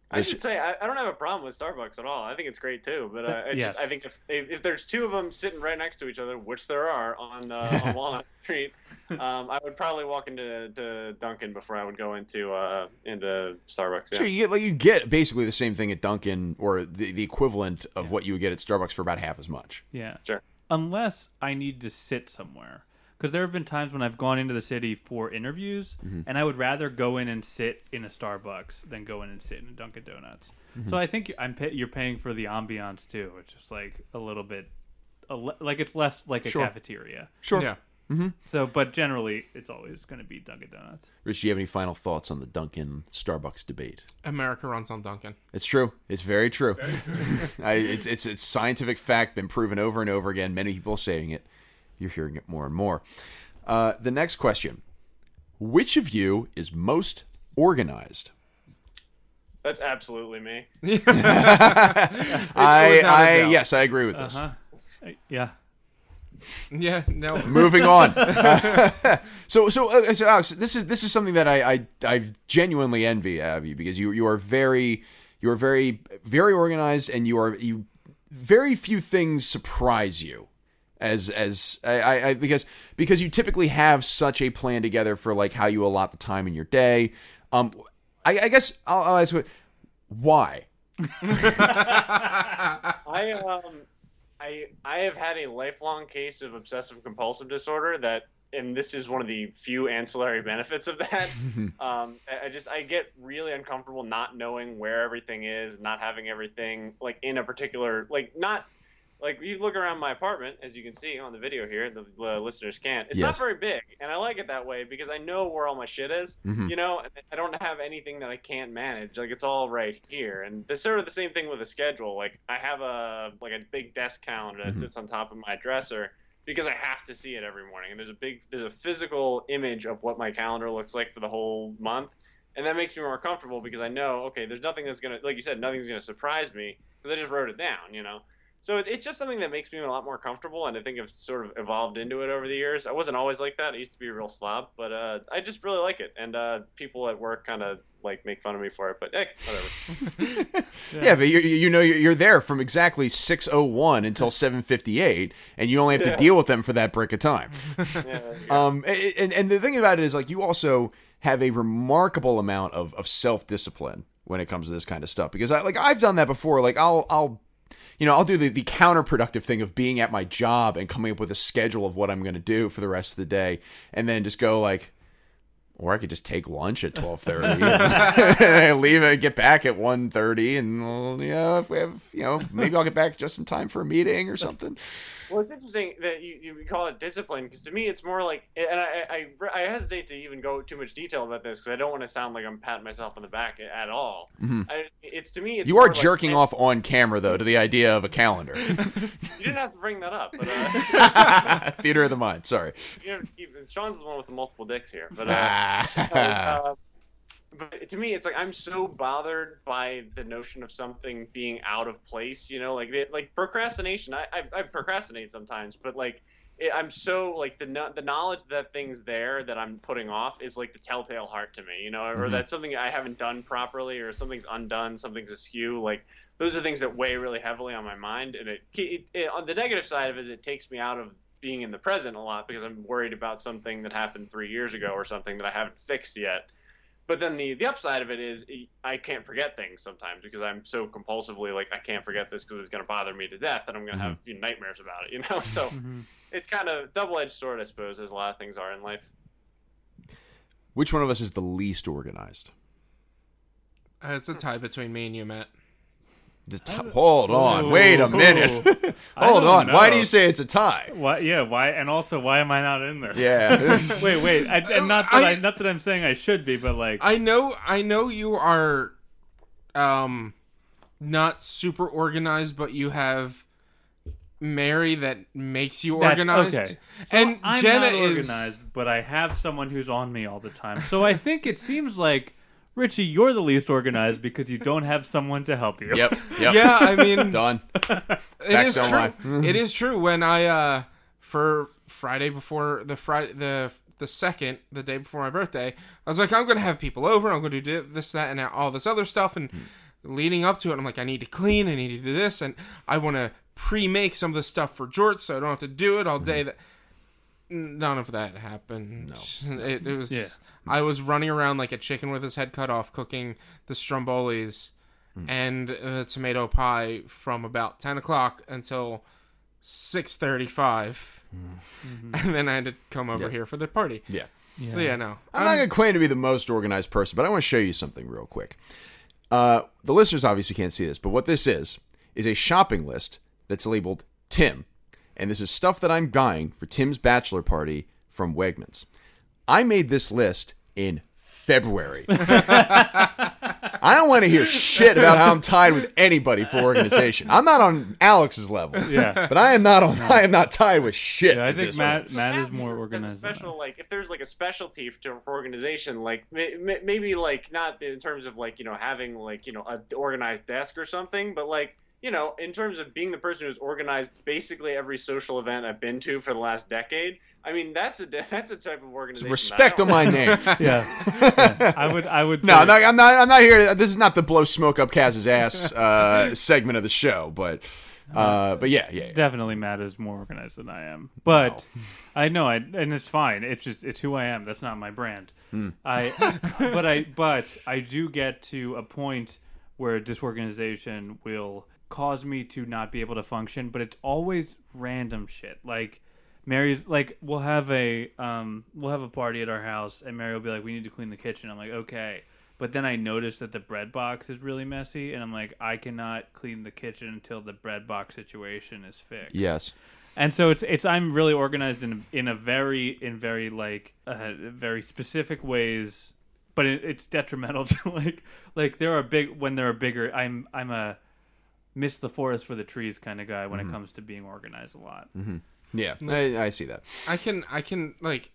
I should say I, I don't have a problem with Starbucks at all. I think it's great too. But uh, That- I just. I think if, if if there's two of them sitting right next to each other, which there are on uh, on Walnut Street, um, I would probably walk into to Dunkin' before I would go into uh, into Starbucks. Yeah. Sure, you get like you get basically the same thing at Dunkin' or the, the equivalent of what you would get at Starbucks for about half as much. Yeah. Sure. Unless I need to sit somewhere. Because there have been times when I've gone into the city for interviews, Mm-hmm. and I would rather go in and sit in a Starbucks than go in and sit in a Dunkin' Donuts. Mm-hmm. So I think I'm pay- you're paying for the ambiance too. It's just like a little bit, a le- like it's less like a Sure. cafeteria. Sure. yeah. So, but generally, it's always going to be Dunkin' Donuts. Rich, do you have any final thoughts on the Dunkin' Starbucks debate? America runs on Dunkin'. It's true. It's very true. I, it's, it's it's scientific fact, been proven over and over again. Many people saying it. You're hearing it more and more. Uh, the next question: Which of you is most organized? That's absolutely me. I, without a I doubt. yes, I agree with this. Uh huh. Yeah. Yeah, no. Moving on. so, so, uh, so, Alex, this is this is something that I I, I genuinely envy of you because you you are very you are very very organized and you are you very few things surprise you as as I, I, because because you typically have such a plan together for like how you allot the time in your day. Um, I, I guess I'll, I'll ask you, why? I um I I have had a lifelong case of obsessive compulsive disorder that and this is one of the few ancillary benefits of that. um, I, I just I get really uncomfortable not knowing where everything is, not having everything like in a particular like not like you look around my apartment as you can see on the video here the uh, listeners can't. It's not very big and i like it that way because i know where all my shit is Mhm. you know and i don't have anything that i can't manage. Like it's all right here. And it's sort of the same thing with a schedule. Like i have a like a big desk calendar that Mhm. sits on top of my dresser because i have to see it every morning. And there's a big there's a physical image of what my calendar looks like for the whole month. And that makes me more comfortable because i know okay there's nothing that's gonna like you said nothing's gonna surprise me because i just wrote it down you know so it's just something that makes me a lot more comfortable, and I think I've sort of evolved into it over the years. I wasn't always like that. I used to be a real slob, but uh, I just really like it. And uh, people at work kind of like make fun of me for it, but hey, whatever. Yeah, but you you know you're, you're there from exactly 6:01 until 7:58, and you only have to Yeah. deal with them for that break of time. Yeah, Um, and and the thing about it is like you also have a remarkable amount of, of self discipline when it comes to this kind of stuff because I like I've done that before. Like I'll I'll you know I'll do the, the counterproductive thing of being at my job and coming up with a schedule of what I'm going to do for the rest of the day, and then just go like. Or I could just take lunch at twelve thirty, and leave and get back at 1.30 and you know if we have you know maybe I'll get back just in time for a meeting or something. Well, it's interesting that you, you call it discipline because to me it's more like, and I, I, I hesitate to even go too much detail about this because I don't want to sound like I'm patting myself on the back at all. I, it's to me, it's Mm-hmm. You are more like- jerking off on camera though to the idea of a calendar. You didn't have to bring that up, but uh, Theater of the mind. Sorry. you know, Sean's the one with the multiple dicks here. But uh, uh, but to me, it's like I'm so bothered by the notion of something being out of place. You know, like like procrastination. I, I I procrastinate sometimes, but like it, I'm so like the the knowledge that things there that I'm putting off is like the telltale heart to me. You know, or Mhm. that something I haven't done properly, or something's undone, something's askew. Like those are things that weigh really heavily on my mind, and it, it, it on the negative side of it, it takes me out of being in the present a lot because I'm worried about something that happened three years ago or something that I haven't fixed yet. But then the, the upside of it is I can't forget things sometimes because I'm so compulsively like I can't forget this because it's going to bother me to death and I'm going to have you know, nightmares about it, you know. So Mhm. it's kind of double edged sword, I suppose, as a lot of things are in life. Which one of us is the least organized? Uh, it's a tie between me and you, Matt. The t- hold on. Ooh. Wait a minute. Hold on. Why do you say it's a tie? Why? Yeah. Why? And also, why am I not in this? Yeah. wait, wait. I, and not that I, I- not that I'm saying I should be, but like, I know, I know you are, um, not super organized, but you have Mary that makes you organized, okay. So and I'm Jenna not is organized, but I have someone who's on me all the time. So I think it seems like Richie, you're the least organized because you don't have someone to help you. yep. Yep. Yeah, I mean, Done. it Facts is true. it is true. When I uh for Friday before the Friday the the second, the day before my birthday, I was like, I'm gonna have people over. I'm gonna do this, that, and all this other stuff. And leading up to it, I'm like, I need to clean. I need to do this, and I want to pre-make some of the stuff for Jort, so I don't have to do it all day. That none of that happened. No, it, it was. Yeah. I was running around like a chicken with his head cut off, cooking the strombolis hmm. and the tomato pie from about ten o'clock until six thirty-five, mm-hmm. and then I had to come over Yeah. here for the party. Yeah. Yeah. So yeah, no, I'm not um, going to claim to be the most organized person, but I want to show you something real quick. Uh, the listeners obviously can't see this, but what this is is a shopping list that's labeled Tim, and this is stuff that I'm buying for Tim's bachelor party from Wegmans. I made this list in February. I don't want to hear shit about how I'm tied with anybody for organization. I'm not on Alex's level, Yeah. but I am not on. I am not tied with shit. Yeah, I think this Matt. Matt is more organized. Special, like if there's like a specialty for, for organization, like may, may- maybe like not in terms of like you know having like you know a organized desk or something, but like you know in terms of being the person who's organized basically every social event I've been to for the last decade. I mean that's a that's a type of organization. Respect don't on my name. Yeah. Yeah. I would. I would. No, say- I'm not, I'm not. Here. This is not the blow smoke up Kaz's ass uh, segment of the show, but, uh, but yeah, yeah. yeah. Definitely, Matt is more organized than I am. But I know, I and it's fine. It's just it's who I am. That's not my brand. Hmm. I, but I, but I do get to a point where disorganization will cause me to not be able to function, but it's always random shit. Like Mary's like we'll have a um we'll have a party at our house and Mary will be like we need to clean the kitchen. I'm like okay. But then I notice that the bread box is really messy and I'm like I cannot clean the kitchen until the bread box situation is fixed. Yes. And so it's it's I'm really organized in in a very in very like uh, very specific ways, but it, it's detrimental to like like there are big when there are bigger. I'm I'm a miss the forest for the trees kind of guy when it mm-hmm. comes to being organized a lot. Mm-hmm. Yeah, I, I see that. I can I can like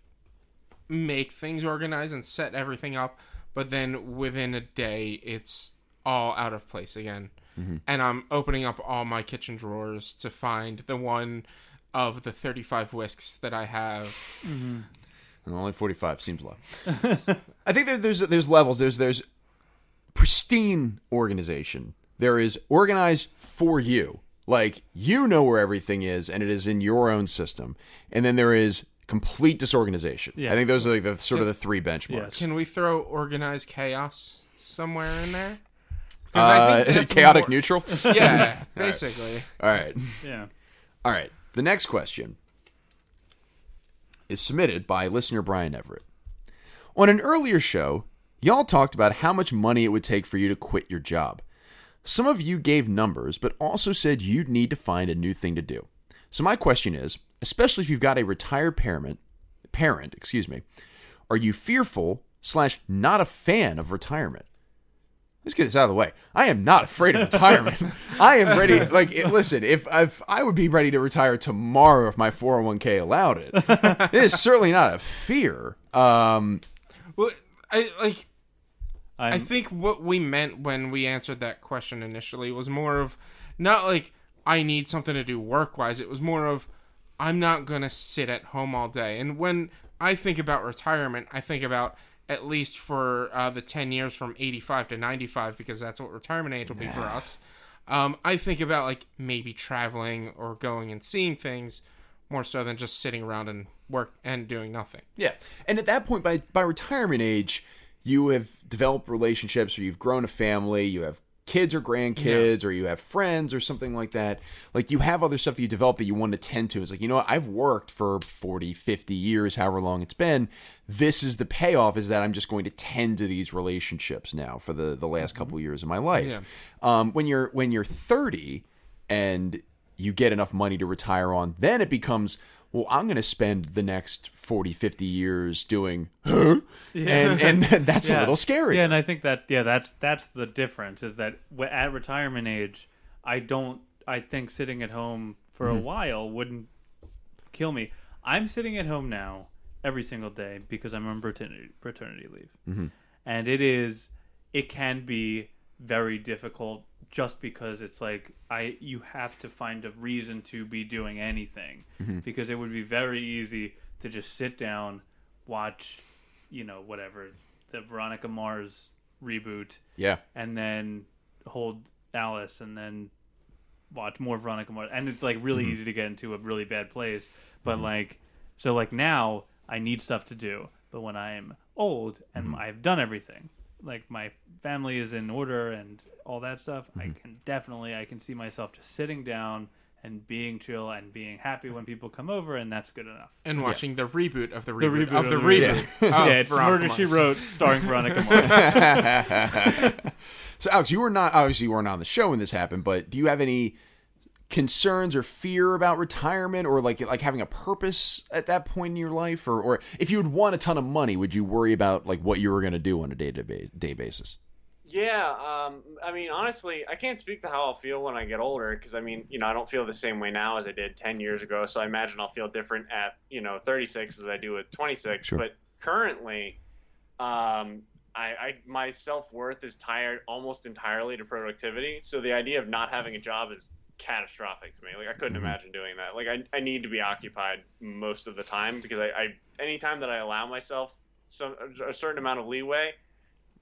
make things organized and set everything up, but then within a day it's all out of place again. Mm-hmm. And I'm opening up all my kitchen drawers to find the one of the 35 whisks that I have. And only forty five seems low. I think there, there's there's levels. There's there's pristine organization. There is organized for you, like you know where everything is, and it is in your own system. And then there is complete disorganization. Yeah. I think those are like the sort of the three benchmarks. Yes. Can we throw organized chaos somewhere in there? Uh, that's chaotic more- neutral. Yeah, basically. All right. Yeah. All right. The next question is submitted by listener Brian Everett. On an earlier show, y'all talked about how much money it would take for you to quit your job. Some of you gave numbers, but also said you'd need to find a new thing to do. So my question is, especially if you've got a retired parent, parent, excuse me, are you fearful slash not a fan of retirement? Let's get this out of the way. I am not afraid of retirement. I am ready. Like, it- listen, if, if I would be ready to retire tomorrow if my 401k allowed it, it is certainly not a fear. Um, Well, I like I'm, I think what we meant when we answered that question initially was more of not like I need something to do work wise. It was more of I'm not going to sit at home all day. And when I think about retirement, I think about at least for uh, the 10 years from 85 to 95, because that's what retirement age will be for us. Um, I think about like maybe traveling or going and seeing things more so than just sitting around and work and doing nothing. Yeah, and at that point, by by retirement age, you have developed relationships, or you've grown a family, you have kids or grandkids, or you have friends or something like that. Like you have other stuff that you develop that you want to tend to. It's like you know what, I've worked for 40, 50 years, however long it's been. This is the payoff: is that I'm just going to tend to these relationships now for the the last couple years of my life. Yeah. Um, when you're when you're 30 and you get enough money to retire on, then it becomes, well, I'm going to spend the next 40, 50 years doing, huh? And, and that's a little scary. Yeah, and I think that yeah, that's that's the difference is that at retirement age, I don't. I think sitting at home for Mm-hmm. a while wouldn't kill me. I'm sitting at home now every single day because I'm on paternity paternity leave, Mm-hmm. and it is it can be very difficult just because it's like I you have to find a reason to be doing anything Mm-hmm. because it would be very easy to just sit down, watch, you know, whatever the Veronica Mars reboot, yeah. and then hold Alice, and then watch more Veronica Mars, and it's like really mm-hmm. easy to get into a really bad place. But mm-hmm. like, so like now I need stuff to do, but when I'm old and mm-hmm. I've done everything, like my family is in order and all that stuff, I mm-hmm. can definitely I can see myself just sitting down and being chill and being happy when people come over, and that's good enough. And watching the reboot of the The reboot, reboot of the the reboot. reboot. of yeah, it's Murder She Wrote, starring Veronica Mars. So, Alex, you were not, obviously, you weren't on the show when this happened, but do you have any concerns or fear about retirement or like like having a purpose at that point in your life or or if you would won a ton of money would you worry about like what you were going to do on a day to day basis Yeah, um, I mean, honestly, I can't speak to how I'll feel when I get older because I mean, you know, I don't feel the same way now as I did 10 years ago. So I imagine I'll feel different at, you know, 36 as I do at 26. Sure. But currently, um, I, I my self worth is tied almost entirely to productivity. So the idea of not having a job is catastrophic to me. Like I couldn't Mhm. imagine doing that. Like I, I need to be occupied most of the time because I, I anytime that I allow myself some a certain amount of leeway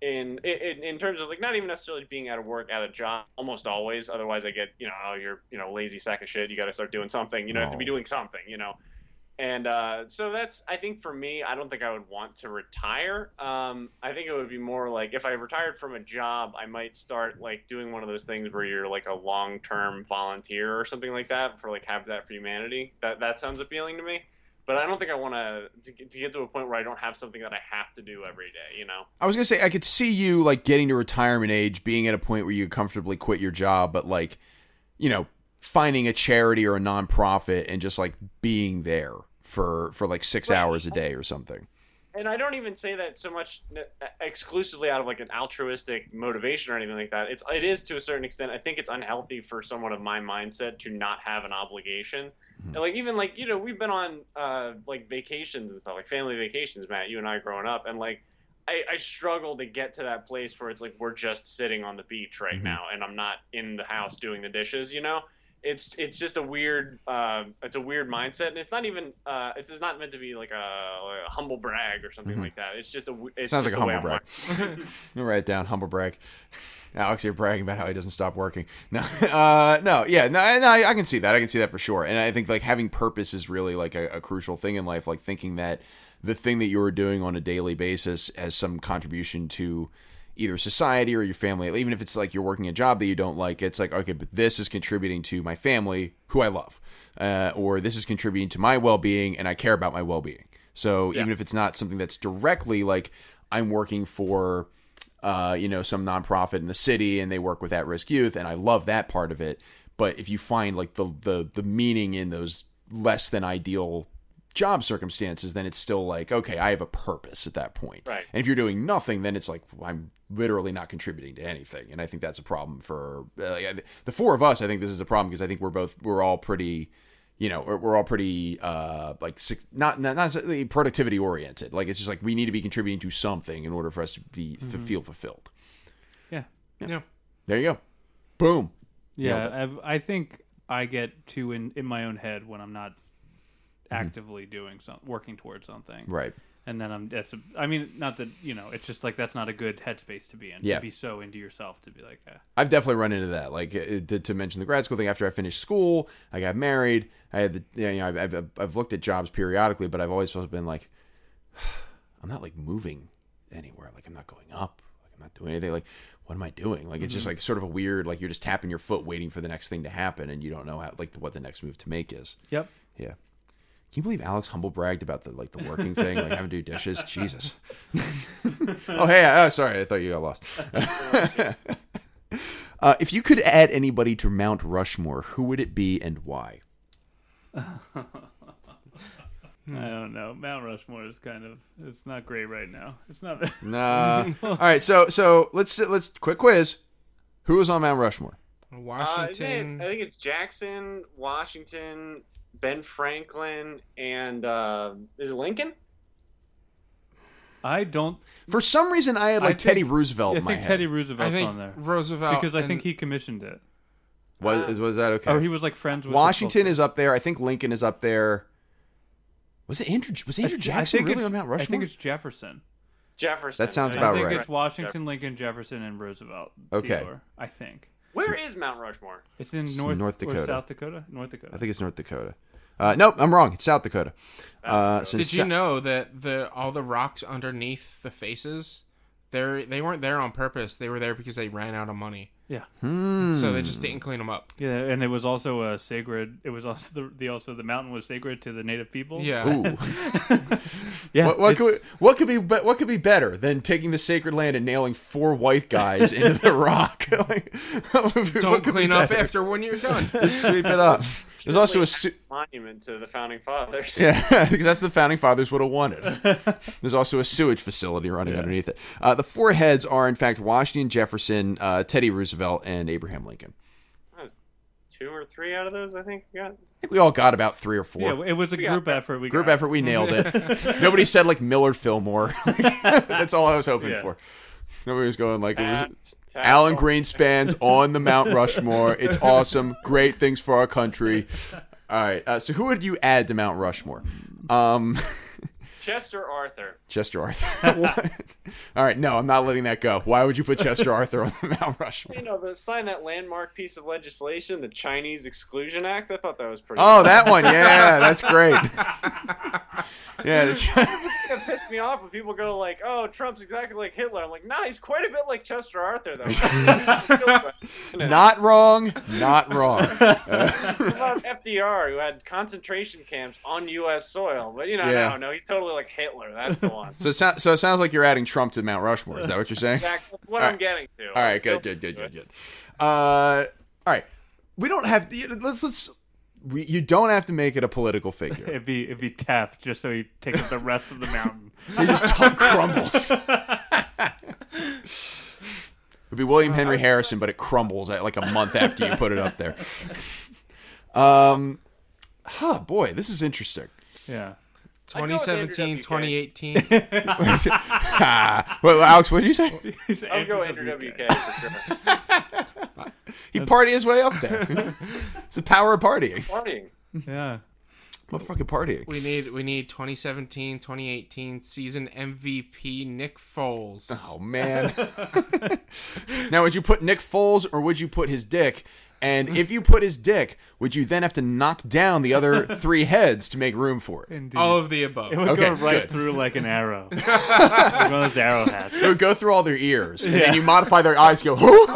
in, in in terms of like not even necessarily being out of work at a job almost always otherwise i get you know oh you're you know lazy sack of shit you got to start doing something you know you have to be doing something you know And uh, so that's, I think for me, I don't think I would want to retire. Um, I think it would be more like if I retired from a job, I might start like doing one of those things where you're like a long term volunteer or something like that for like Habitat for Humanity. That that sounds appealing to me. But I don't think I want to to get to a point where I don't have something that I have to do every day. You know. I was gonna say I could see you like getting to retirement age, being at a point where you comfortably quit your job, but like, you know, finding a charity or a nonprofit and just like being there for for like six Right. hours a day or something. and I don't even say that so much exclusively out of like an altruistic motivation or anything like that. It's it is to a certain extent. I think it's unhealthy for someone of my mindset to not have an obligation. And like even like you know we've been on uh, like vacations and stuff like family vacations, Matt. You and I growing up, and like I, I struggle to get to that place where it's like we're just sitting on the beach right Mhm. now, and I'm not in the house doing the dishes. You know. It's it's just a weird uh, it's a weird mindset and it's not even uh, it's not meant to be like a, a humble brag or something Mhm. like that. It's just a it's Sounds just like a humble I'm brag. wired. Write it down, humble brag. Alex, you're bragging about how he doesn't stop working. No, uh, no, yeah, no, no, I I can see that. I can see that for sure. And I think like having purpose is really like a, a crucial thing in life. Like thinking that the thing that you're doing on a daily basis has some contribution to either society or your family. Even if it's like you're working a job that you don't like, it's like okay, but this is contributing to my family, who I love, uh, or this is contributing to my well-being, and I care about my well-being. So even if it's not something that's directly like I'm working for uh, you know, some nonprofit in the city and they work with at-risk youth, and I love that part of it. But if you find like the the the meaning in those less than ideal job circumstances, then it's still like okay, I have a purpose at that point. Right. And if you're doing nothing, then it's like well, I'm literally not contributing to anything, and I think that's a problem for uh, the four of us. I think this is a problem because I think we're both we're all pretty. You know, we're, we're all pretty uh, like not not not necessarily productivity oriented. Like it's just like we need to be contributing to something in order for us to be to feel fulfilled. Yeah. Yeah. There you go. Boom. Yeah, I think I get too in in my own head when I'm not actively doing something, working towards something, Right. and then I'm. That's. A, I mean, not that you know. It's just like that's not a good headspace to be in. Yeah. To be so into yourself to be like, eh. I've definitely run into that. Like uh, to, to mention the grad school thing. After I finished school, I got married. I had the you know I've, I've I've looked at jobs periodically, but I've always been like, I'm not like moving anywhere. Like I'm not going up. Like I'm not doing anything. Like what am I doing? Like it's just like sort of a weird. Like you're just tapping your foot, waiting for the next thing to happen, and you don't know how like what the next move to make is. Yep. Yeah. Can you believe Alex humble bragged about the like the working thing, like having to do dishes? Jesus. oh hey, oh sorry, I thought you got lost. uh, if you could add anybody to Mount Rushmore, who would it be and why? I don't know. Mount Rushmore is kind of. It's not great right now. It's not. Nah. All right, so so let's let's quick quiz. Who was on Mount Rushmore? Uh, Washington. I think it's Jackson, Washington, Ben Franklin, and uh, is it Lincoln? I don't. For some reason, I had I like Teddy think- Roosevelt I in my think head. Teddy I Roosevelt's think on there Roosevelt because I and- think he commissioned it. was was that okay? Oh, he was like friends with Washington is up there. I think Lincoln is up there. Was it Andrew? Was Andrew I Jackson think really on Mount Rushmore? I think it's Jefferson. Jefferson. That sounds I about I think right. it's Washington, Lincoln, Jefferson, and Roosevelt. Okay. Theodore, I think Where is Mount Rushmore? it's in It's North, North or Dakota. South Dakota. North Dakota. I think it's North Dakota. Uh, nope, I'm wrong. It's South Dakota. Uh, Dakota. since Did you Sa- know that the all the rocks underneath the faces, they they weren't there on purpose. They were there because they ran out of money, yeah, Hmm. so they just didn't clean them up. yeah, and it was also a sacred. It was also the, the also the mountain was sacred to the native people. Yeah. Ooh. yeah. what, what it's- could what could be be- what could be better than taking the sacred land and nailing four white guys into the rock? Like, what would be- what Don't could be clean up after when you're done. Just sweep it up. There's also a su- monument to the founding fathers. yeah, because that's the founding fathers would have wanted. There's also a sewage facility running Yeah. underneath it. Uh, the four heads are in fact Washington, Jefferson, uh, Teddy Roosevelt, and Abraham Lincoln. Two or three out of those, I think. we got. I think we all got about three or four. Yeah, it was a Yeah. group effort. We Group got. effort, we nailed it. Nobody said like Millard Fillmore. That's all I was hoping Yeah. for. Nobody was going like it was Taft, Taft, Alan Greenspan's on the Mount Rushmore. It's awesome. Great things for our country. All right. Uh, so who would you add to Mount Rushmore? Um, Chester Arthur. Chester Arthur. All right, no, I'm not letting that go. Why would you put Chester Arthur on the Mount Rushmore? You know, the sign that landmark piece of legislation, the Chinese Exclusion Act. I thought that was pretty. Oh, that one. Yeah, that's great. Yeah, the Ch- It pissed me off when people go like, "Oh, Trump's exactly like Hitler." I'm like, "Nah, he's quite a bit like Chester Arthur, though." not wrong, not wrong. What about FDR, who had concentration camps on U.S. soil? But you know, Yeah. no, no, he's totally like Hitler. That's the one. So, it sou- so it sounds like you're adding Trump to Mount Rushmore. Is that what you're saying? Exactly what All I'm right. getting to. All right, good, good, good, good, good. Uh, all right, we don't have. Let's let's. We, you don't have to make it a political figure. It'd be it'd be Taft just so he takes up the rest of the mountain. He just tongue crumbles. It'd be William Henry Harrison, but it crumbles at like a month after you put it up there. Um, huh, boy, this is interesting. Yeah. 2017, 2018. Ah, well, Alex, what did you say? I'll go Andrew WK for sure. He party his way up there. it's the power of partying. Partying. Yeah. Motherfucking partying. we need we need 2017, 2018 season MVP Nick Foles. Oh man. now would you put Nick Foles or would you put his dick? And if you put his dick, would you then have to knock down the other three heads to make room for it? Indeed. All of the above. it would Okay, go right good. through like an arrow. like one of those arrow hats. It would go through all their ears, and then Yeah. you modify their eyes. Go, who?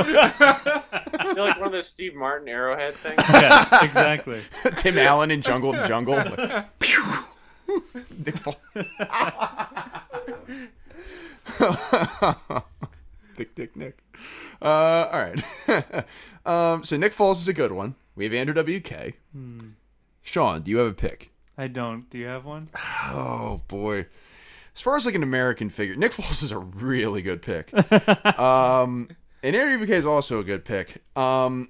Feel like one of those Steve Martin arrowhead things. Yeah, exactly. Tim Allen in Jungle 2 Jungle. Like, pew. Nick Foles. Thick Dick Nick. Uh, all right. um, so Nick Foles is a good one. We have Andrew WK. Sean, do you have a pick? I don't. Do you have one? Oh boy. As far as like an American figure, Nick Foles is a really good pick. um, and Andrew WK is also a good pick. Um,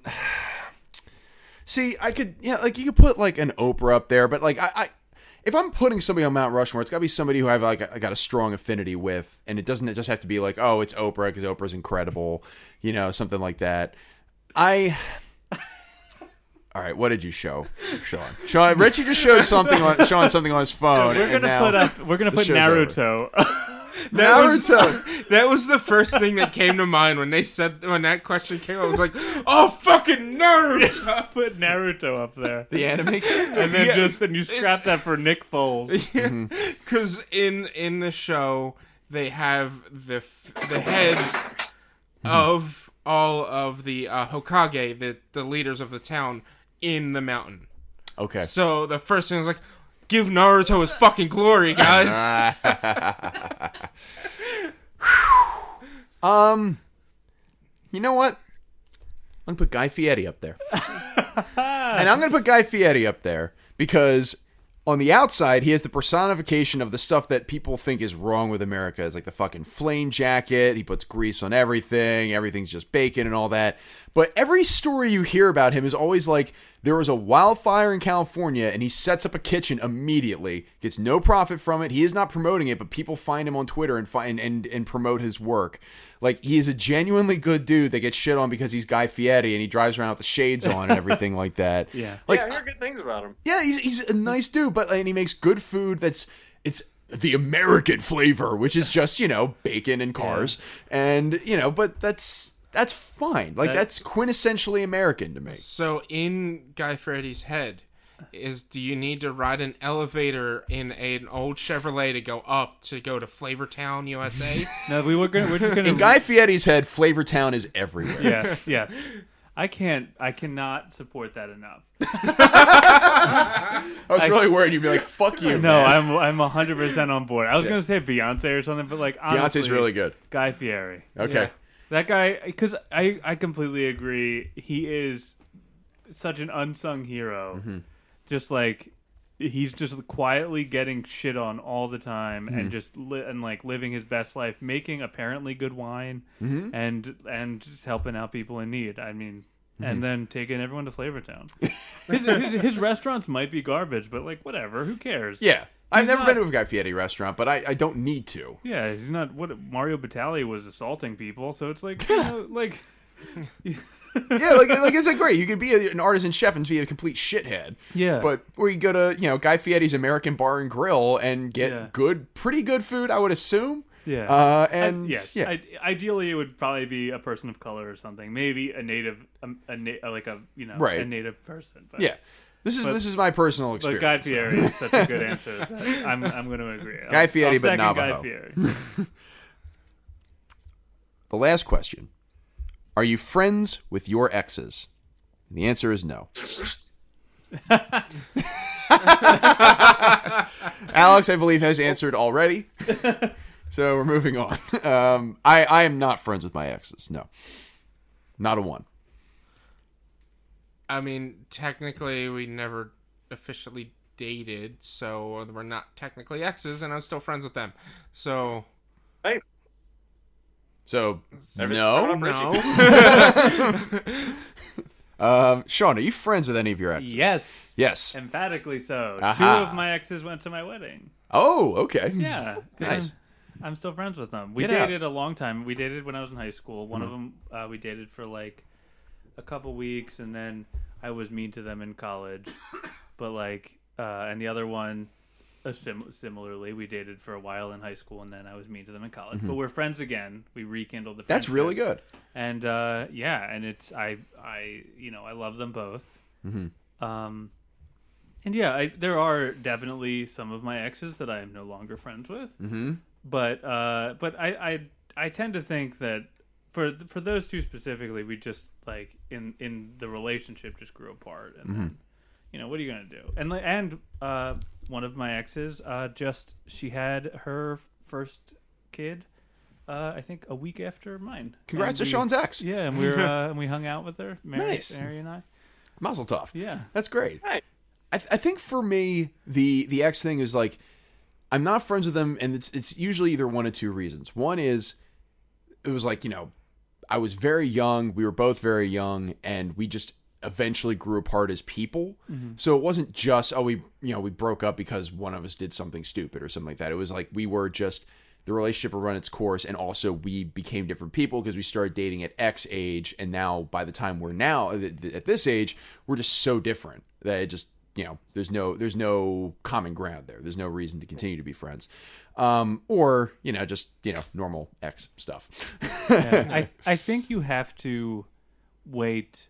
see, I could yeah, like you could put like an Oprah up there, but like I, I if I'm putting somebody on Mount Rushmore, it's got to be somebody who I've like I got a strong affinity with, and it doesn't just have to be like oh it's Oprah because Oprah's incredible, you know something like that. I. All right, what did you show, Sean? Sean, Richie just showed something on showing something on his phone. We're gonna put up. We're gonna put. Naruto. That was, Naruto. that was the first thing that came to mind when they said when that question came. I was like, "Oh, fucking Naruto!" put Naruto up there, the anime character. and then Yeah, just then you scrap that for Nick Foles. Because in in the show they have the the heads of all of the uh, Hokage, the the leaders of the town, in the mountain. Okay. So the first thing is like, give Naruto his fucking glory, guys. Um, you know what? I'm gonna put Guy Fieri up there, and I'm gonna put Guy Fieri up there because on the outside he has the personification of the stuff that people think is wrong with America. It's like the fucking flame jacket. He puts grease on everything. Everything's just bacon and all that. But every story you hear about him is always like there was a wildfire in California and he sets up a kitchen immediately, gets no profit from it. He is not promoting it, but people find him on Twitter and find and and promote his work. Like he is a genuinely good dude that gets shit on because he's Guy Fieri and he drives around with the shades on and everything like that. Yeah. Like yeah, I hear good things about him. yeah, he's he's a nice dude, but and he makes good food that's it's the American flavor, which is just, you know, bacon and cars. And, you know, but that's that's fine. Like That- that's quintessentially American to me. So in Guy Fieri's head is do you need to ride an elevator in an old Chevrolet to go up to go to Flavortown, USA? No, we were gonna. We're just gonna. In Guy Fieri's head, Flavortown is everywhere. Yeah. Yes. I can't. I cannot support that enough. I was really worried you'd be like, fuck you. No, man. I'm. I'm 100 percent on board. I was gonna say Beyonce or something, but like honestly, Beyonce's really good. Guy Fieri. Okay. Yeah. That guy, because I, I completely agree. He is such an unsung hero. Mm-hmm. Just like he's just quietly getting shit on all the time, Mm-hmm. and just li- and like living his best life, making apparently good wine, Mm-hmm. and and just helping out people in need. I mean. Mm-hmm. And then taking everyone to Flavortown. his, his, his restaurants might be garbage, but like whatever, who cares? Yeah. I've He's never not- been to a Guy Fieri restaurant, but I, I don't need to. Yeah, he's not what Mario Batali was assaulting people, so it's like you know, like yeah, like like it's like great. You could be a, an artisan chef and be a complete shithead. Yeah. But or you go to you know Guy Fieri's American Bar and Grill and get Yeah. good, pretty good food. I would assume. Yeah. Uh, I- and yes, yeah, I, ideally it would probably be a person of color or something. Maybe a native, um, a, na- like a you know, Right. a native person. But, yeah. This is But- this is my personal But experience. Guy Fieri is such a good answer. that I'm I'm going to agree. Guy I'll- Fieri, I'll but second Navajo. Guy Fieri. The last question: Are you friends with your exes? And the answer is no. Alex, I believe, has answered already. so we're moving on. Um, I, I am not friends with my exes. No, not a one. I mean, technically, we never officially dated, so we're not technically exes, and I'm still friends with them. So So Everything no. no. Um, Sean, are you friends with any of your exes? Yes, Yes. emphatically so. Two of my exes went to my wedding. Oh, okay. Yeah. Nice. I'm, I'm still friends with them. We Get out. dated a long time. We dated when I was in high school. One of Mm-hmm. them uh, we dated for like a couple weeks, and then I was mean to them in college. But like, uh, and the other one, sim- similarly, we dated for a while in high school, and then I was mean to them in college. But we're friends again. We rekindled the. Mm-hmm. That's really good. and uh, yeah, and it's I I you know I love them both. Mm-hmm. Um, and yeah, I, there are definitely some of my exes that I am no longer friends with. Mm-hmm. But uh, but I, I I tend to think that for for those two specifically, we just like in in the relationship just grew apart, and then, you know what are you gonna do? And and uh, one of my exes uh, just she had her first kid. Uh, I think a week after mine. Congrats And to we- Sean's ex. Yeah, and we were uh, and we hung out with her, Mary, Nice. Mary and I. Mazel tov. Yeah, That's great. Right. I, th- I think for me, the the X thing is like, I'm not friends with them, and it's it's usually either one of two reasons. One is, it was like you know, I was very young. We were both very young, and we just eventually grew apart as people. So it wasn't just oh we you know we broke up because one of us did something stupid or something like that. It was like we were just the relationship would run its course, and also we became different people because we started dating at X age, and now by the time we're now at this age, we're just so different that it just you know there's no there's no common ground there. There's no reason to continue to be friends, um, or you know just you know normal X stuff. I I think you have to wait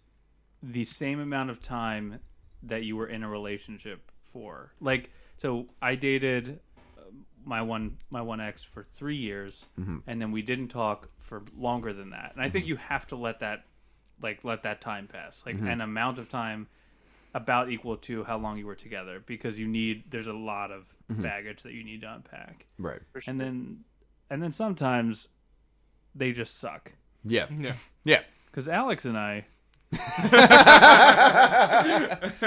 the same amount of time that you were in a relationship for. Like, so I dated uh, my one my one ex for three years, mm-hmm. and then we didn't talk for longer than that. And I think mm-hmm. you have to let that like let that time pass, like mm-hmm. an amount of time about equal to how long you were together, because you need there's a lot of baggage that you need to unpack, right. and then and then sometimes they just suck. Yeah. Yeah. Yeah. Because Alex and I,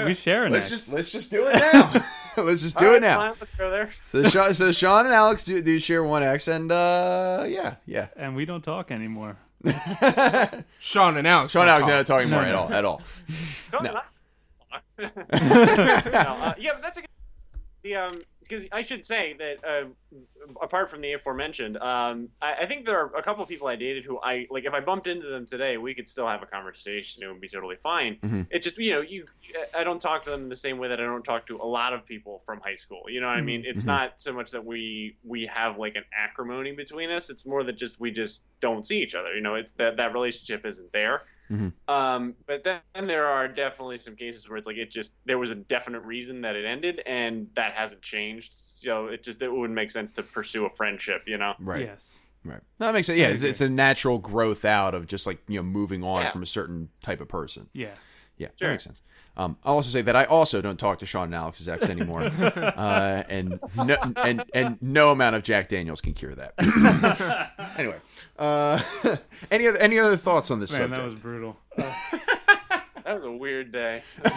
we share an Let's ex. just let's just do it now. let's just do All it right, now. fine, let's go there. So Sean, so Sean and Alex do, do share one X, and uh, yeah, yeah. and we don't talk anymore. Sean and Alex. Sean and Alex talk. not talking more at all, at all. No, No. no, uh, yeah, but that's a good. The um, because I should say that uh, apart from the aforementioned, um, I, I think there are a couple of people I dated who I like. If I bumped into them today, we could still have a conversation. It would be totally fine. Mhm. It just you know you I don't talk to them the same way that I don't talk to a lot of people from high school. You know what I mean? It's Mhm. not so much that we we have like an acrimony between us. It's more that just we just don't see each other. You know, it's that that relationship isn't there. Um, but then there are definitely some cases where it's like it just there was a definite reason that it ended, and that hasn't changed. So it just it wouldn't make sense to pursue a friendship, you know? Right, Yes. right. That makes sense. Yeah, it's, it's a natural growth out of just like you know moving on Yeah. from a certain type of person. Yeah. Yeah, that makes sense. Um, I'll also say that I also don't talk to Sean and Alex's ex anymore, uh, and no, and and no amount of Jack Daniels can cure that. anyway, uh, any other any other thoughts on this Man, subject? that was brutal. That was a weird day. it's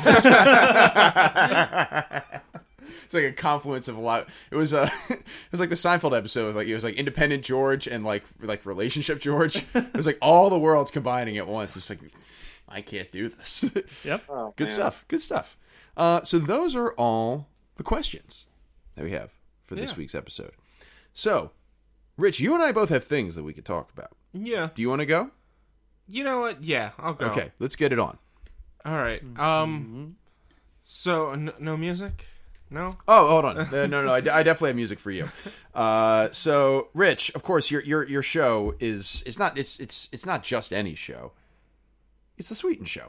like a confluence of a lot. It was uh, it was like the Seinfeld episode. Like it was like Independent George and like like Relationship George. It was like all the worlds combining at once. It's like I can't do this. Yep. Oh, Good man. stuff. Good stuff. Uh, so those are all the questions that we have for this Yeah. week's episode. So, Rich, you and I both have things that we could talk about. Yeah. Do you want to go? You know what? Yeah, I'll go. Okay, let's get it on. All right. Mm-hmm. Um. So n- no music. No. Oh, hold on. Uh, no, no, no. I, I definitely have music for you. Uh, so, Rich, of course, your your your show is it's not it's it's it's not just any show. It's the Sweeten Show.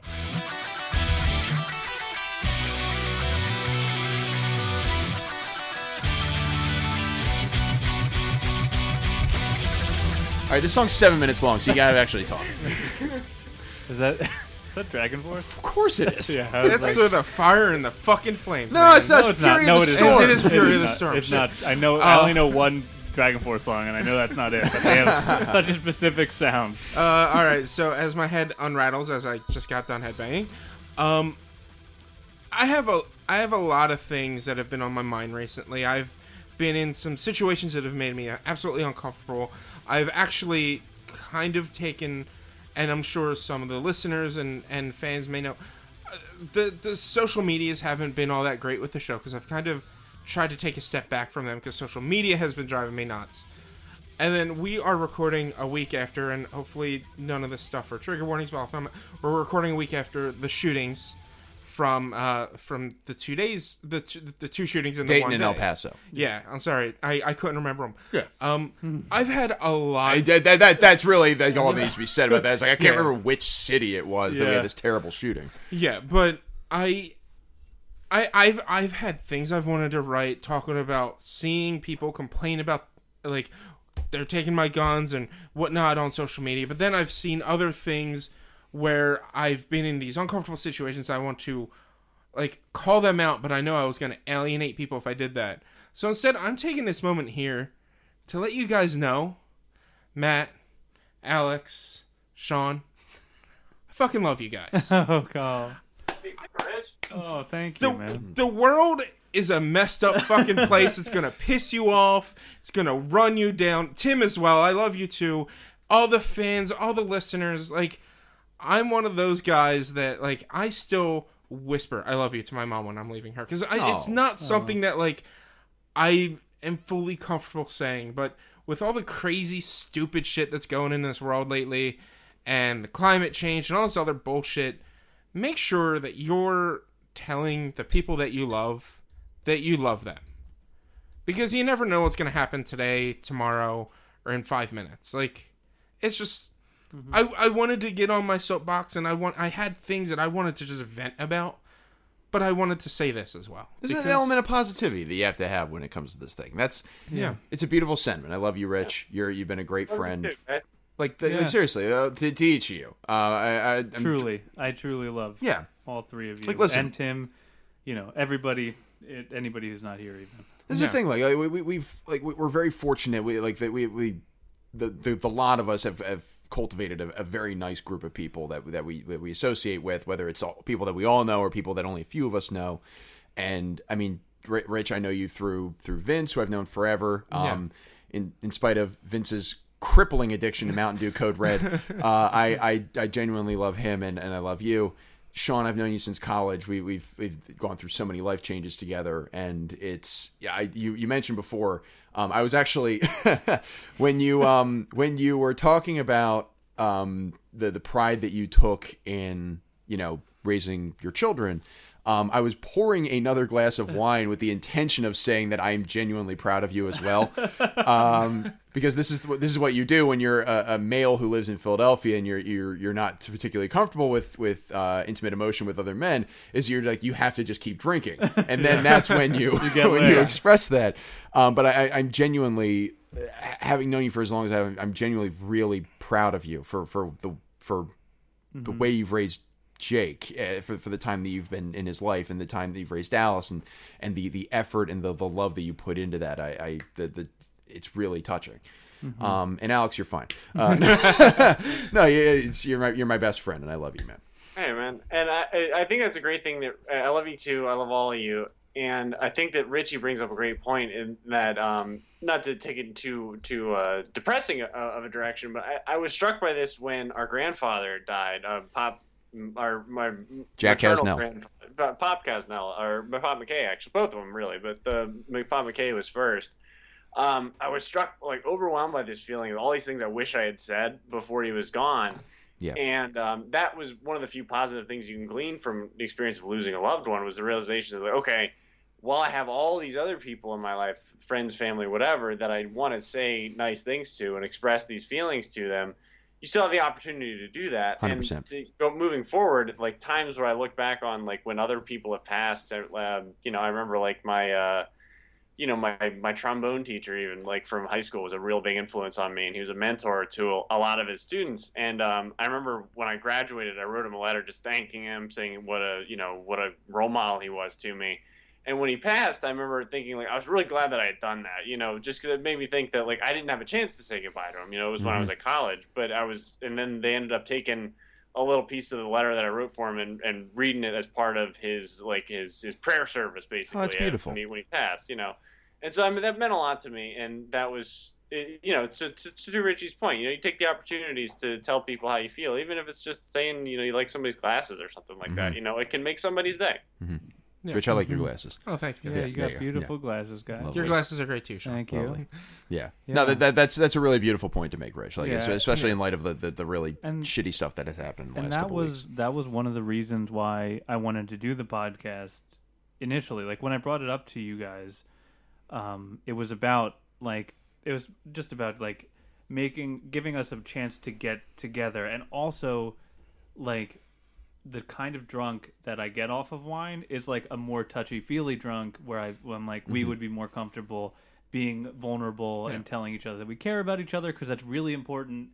All right, this song's seven minutes long, so you gotta actually talk. Is that is that DragonForce? Of course it is. Yeah, I was That's like- through the fire and the fucking flames. No, man. it's not. No, it's not. Fury No, of it the is. Storm. It is Fury of the not. Storm. It's Shit. not. I know. I Oh. only know one DragonForce song, and I know that's not it. But they have such a specific sound. Uh, all right. So as my head unrattles, as I just got done headbanging, um, I have a I have a lot of things that have been on my mind recently. I've been in some situations that have made me absolutely uncomfortable. I've actually kind of taken, and I'm sure some of the listeners and and fans may know, uh, the the social medias haven't been all that great with the show because I've kind of tried to take a step back from them because social media has been driving me nuts. And then we are recording a week after, and hopefully none of this stuff are trigger warnings. But I'll we're recording a week after the shootings from uh from the two days the two, the two shootings in the Dayton one and day. El Paso. Yeah, I'm sorry, I, I couldn't remember them. Yeah. Um, I've had a lot. I, that, that, that- that's really that all that needs to be said about that. It's like I can't Yeah. remember which city it was that we had this terrible shooting. Yeah, but I, I, I've I've had things I've wanted to write talking about seeing people complain about like they're taking my guns and whatnot on social media. But then I've seen other things where I've been in these uncomfortable situations. I want to like call them out, but I know I was going to alienate people if I did that. So instead, I'm taking this moment here to let you guys know, Matt, Alex, Sean, I fucking love you guys. Oh god. Oh, thank you, the, man. the world is a messed up fucking place. it's gonna piss you off. It's gonna run you down. Tim as well. I love you too. All the fans, all the listeners. Like, I'm one of those guys that like I still whisper "I love you" to my mom when I'm leaving her because it's Oh. not oh. something that like I am fully comfortable saying. But with all the crazy, stupid shit that's going in this world lately, and the climate change and all this other bullshit, make sure that you're telling the people that you love that you love them. Because you never know what's going to happen today, tomorrow, or in five minutes. Like, it's just. I, I wanted to get on my soapbox and I want I had things that I wanted to just vent about, but I wanted to say this as well. There's an element of positivity that you have to have when it comes to this thing. That's Yeah. It's a beautiful sentiment. I love you, Rich. You're you've been a great friend. Dude, that's- Like, the, Yeah. seriously, uh, to, to each of you. Uh, I, I Truly, I truly love Yeah. All three of you Like, listen. and Tim. You know, everybody, it, anybody who's not here even. This is Yeah. the thing. Like like, we, we, we've like we- we're very fortunate. We like that we we the, the the lot of us have, have cultivated a, a very nice group of people that that we that we associate with, whether it's all people that we all know or people that only a few of us know. And I mean, Rich, I know you through through Vince, who I've known forever. Um, in in spite of Vince's crippling addiction to Mountain Dew Code Red, uh, I, I I genuinely love him and, and I love you. Sean, I've known you since college. We, we've we've gone through so many life changes together, and it's yeah. I, you you mentioned before. Um, I was actually when you um when you were talking about um the the pride that you took in you know raising your children. Um, I was pouring another glass of wine with the intention of saying that I am genuinely proud of you as well, um, because this is what this is what you do when you're a, a male who lives in Philadelphia and you're you're you're not particularly comfortable with with uh, intimate emotion with other men. Is you're like you have to just keep drinking, and then that's when you, get when you express that. Um, but I, I'm genuinely having known you for as long as I have, I'm genuinely really proud of you for for the for the way you've raised Jake uh, for for the time that you've been in his life and the time that you've raised Alice and and the the effort and the the love that you put into that. I I the, the it's really touching. Um, and Alex, you're fine. Uh, no, you- it's, you're my you're my best friend, and I love you, man. Hey man, and I I- I think that's a great thing that I love you too. I love all of you, and I think that Richie brings up a great point in that um not to take it too too uh, depressing uh, of a direction, but I, I was struck by this when our grandfather died. Uh, Pop, our my Jack Casnell. grand- uh, Pop Casnell or Pop McKay actually, both of them really, but the Pop McKay was first. Um, I was struck like overwhelmed by this feeling of all these things I wish I had said before he was gone Yeah. And um, that was one of the few positive things you can glean from the experience of losing a loved one was the realization that, like, okay, while I have all these other people in my life, friends, family, whatever, that I want to say nice things to and express these feelings to them, you still have the opportunity to do that. 100%. And to go moving forward, like times where I look back on, like when other people have passed, um, you know, I remember like my, uh, you know, my my trombone teacher, even like from high school, was a real big influence on me, and he was a mentor to a, a lot of his students. And um, I remember when I graduated, I wrote him a letter just thanking him, saying what a you know what a role model he was to me. And when he passed, I remember thinking like I was really glad that I had done that, you know, just because it made me think that like I didn't have a chance to say goodbye to him. You know, it was when I mm-hmm. was at college, but I was, and then they ended up taking a little piece of the letter that I wrote for him and, and reading it as part of his like his his prayer service basically. Oh, that's beautiful. When he, when he passed, you know, and so I mean that meant a lot to me, and that was. It, you know, to, to, to Richie's point, you know, you take the opportunities to tell people how you feel, even if it's just saying, you know, you like somebody's glasses or something like that. Mm-hmm. You know, it can make somebody's day. Mm-hmm. Yeah. Rich, I like your glasses. Oh, thanks, guys. Yeah, Yeah, you there got you go. beautiful glasses, guys. Love Your glasses are great too, Sean. Thank you. Lovely. Yeah. Yeah. No, that, that, that's that's a really beautiful point to make, Rich. Like, Yeah. especially in light of the, the, the really And- shitty stuff that has happened. in the and last that couple was weeks. that was one of the reasons why I wanted to do the podcast initially. Like when I brought it up to you guys, um, it was about like it was just about like making giving us a chance to get together, and also like the kind of drunk that I get off of wine is like a more touchy feely drunk where I when like we mm-hmm. would be more comfortable being vulnerable and telling each other that we care about each other because that's really important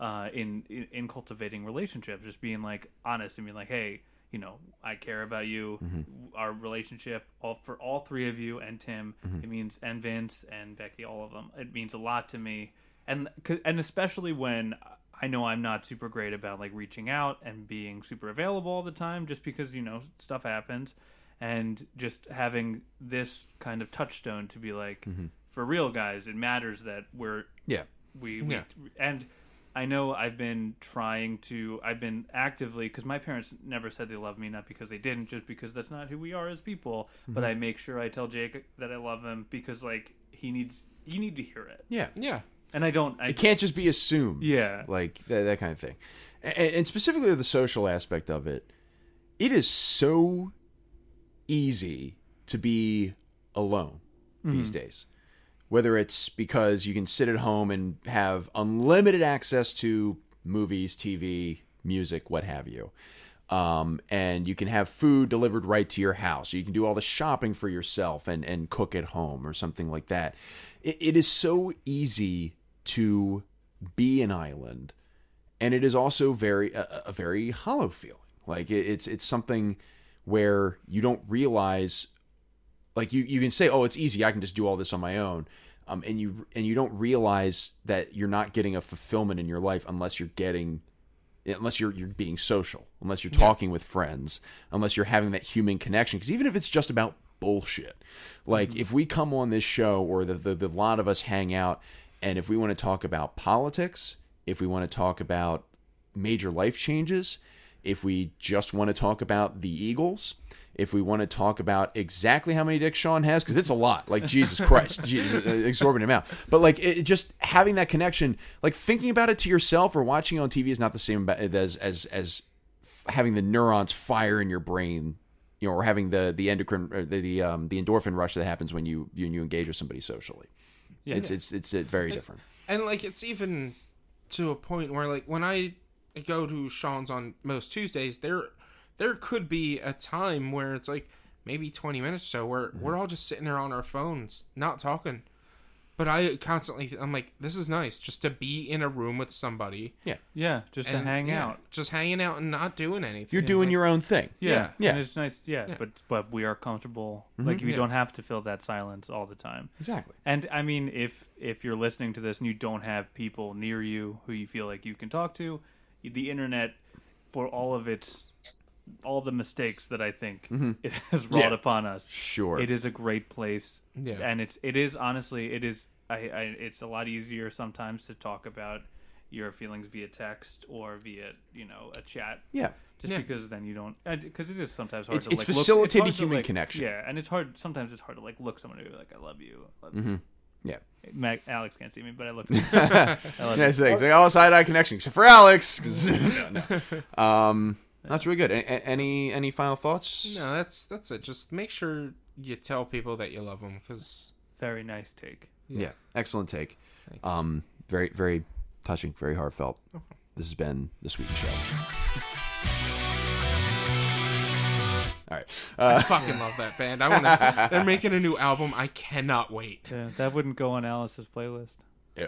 uh, in, in in cultivating relationships. Just being like honest and being like, hey, you know, I care about you. Mm-hmm. Our relationship, all for all three of you and Tim, mm-hmm. it means and Vince and Becky, all of them. It means a lot to me, and and especially when I know I'm not super great about like reaching out and being super available all the time, just because you know stuff happens, and just having this kind of touchstone to be like, for real guys, it matters that we're Yeah. we, we Yeah. and I know I've been trying to I've been actively because my parents never said they love me not because they didn't just because that's not who we are as people but Mm-hmm. I make sure I tell Jake that I love him because like he needs you need to hear it Yeah. Yeah. And I don't I It can't just be assumed. Yeah. Like that, that kind of thing. And, and specifically the social aspect of it, it is so easy to be alone these days. Whether it's because you can sit at home and have unlimited access to movies, TV, music, what have you. Um, and you can have food delivered right to your house. You can do all the shopping for yourself and, and cook at home or something like that. It, it is so easy to be an island, and it is also very a, a very hollow feeling. Like it, it's it's something where you don't realize like you, you can say oh it's easy i can just do all this on my own um, and you and you don't realize that you're not getting a fulfillment in your life unless you're getting unless you're you're being social unless you're talking with friends unless you're having that human connection because even if it's just about bullshit like if we come on this show or the, the the lot of us hang out and if we want to talk about politics if we want to talk about major life changes if we just want to talk about the Eagles, if we want to talk about exactly how many dicks Sean has, because it's a lot. Like Jesus Christ, Jesus, uh, exorbitant amount. But like it, just having that connection, like thinking about it to yourself or watching it on TV is not the same as as as having the neurons fire in your brain, you know, or having the the endocrine or the the, um, the endorphin rush that happens when you you, you engage with somebody socially. it's, it's it's it's very different. And like it's even to a point where like when I go to Sean's on most Tuesdays, there there could be a time where it's like maybe twenty minutes or so where we're all just sitting there on our phones, not talking. But I constantly I'm like, this is nice just to be in a room with somebody yeah Yeah. just to and hang yeah, out just hanging out and not doing anything. You're doing Like, your own thing. yeah Yeah. and it's nice yeah, but but we are comfortable mm-hmm. like we Yeah. don't have to fill that silence all the time Exactly. And I mean, if if you're listening to this and you don't have people near you who you feel like you can talk to, the internet, for all of its all the mistakes that I think mm-hmm. it has wrought Yeah. upon us, Sure. it is a great place. Yeah. and it's it is honestly it is I, I it's a lot easier sometimes to talk about your feelings via text or via you know a chat. Yeah. Just Yeah. because then you don't, because it is sometimes hard It's- to it's like, facilitated look, it's hard to, human like- connection. Yeah, and it's hard. Sometimes it's hard to like look someone and be like, "I love you." I love you. Yeah. Mac, Alex can't see me, but I look. I look Yeah, it's like, it's like oh, side eye connection except for Alex. 'cause- no, no. Um, that's really good. A- a- Any any final thoughts? No, that's that's it. Just make sure you tell people that you love them because very nice take. Yeah, excellent take. Thanks. Um, very very touching, very heartfelt. This has been the Sweet Show. All right. I Uh, fucking love that band. I want to. They're making a new album. I cannot wait. Yeah, that wouldn't go on Alice's playlist.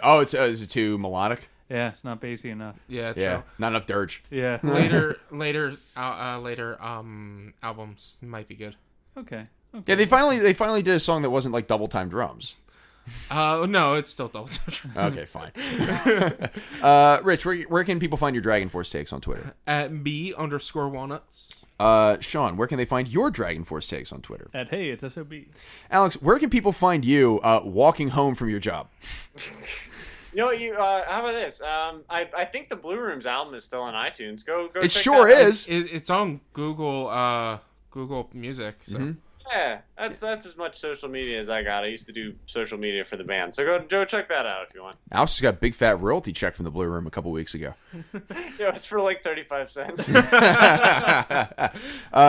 oh, it's uh, is it too melodic? Yeah, it's not bassy enough. Yeah, true. Yeah, not enough dirge. Yeah. later, later, uh, uh, later, um, albums might be good. okay. okay. Yeah, they finally they finally did a song that wasn't like double time drums. Uh, no, it's still double touch. Okay, fine. uh, Rich, where, where can people find your DragonForce takes on Twitter? At B underscore walnuts. Uh, Sean, where can they find your DragonForce takes on Twitter? At hey, it's sob. Alex, where can people find you uh, walking home from your job? You know? You uh, how about this? Um, I I think the Blue Rooms album is still on iTunes. Go go. It check sure that is. It, it's on Google. Uh, Google Music. So Mm-hmm. Yeah, that's that's as much social media as I got. I used to do social media for the band, so go go check that out if you want. Alex just got a big fat royalty check from the Blue Room a couple weeks ago. Yeah, it's for like thirty five cents. uh,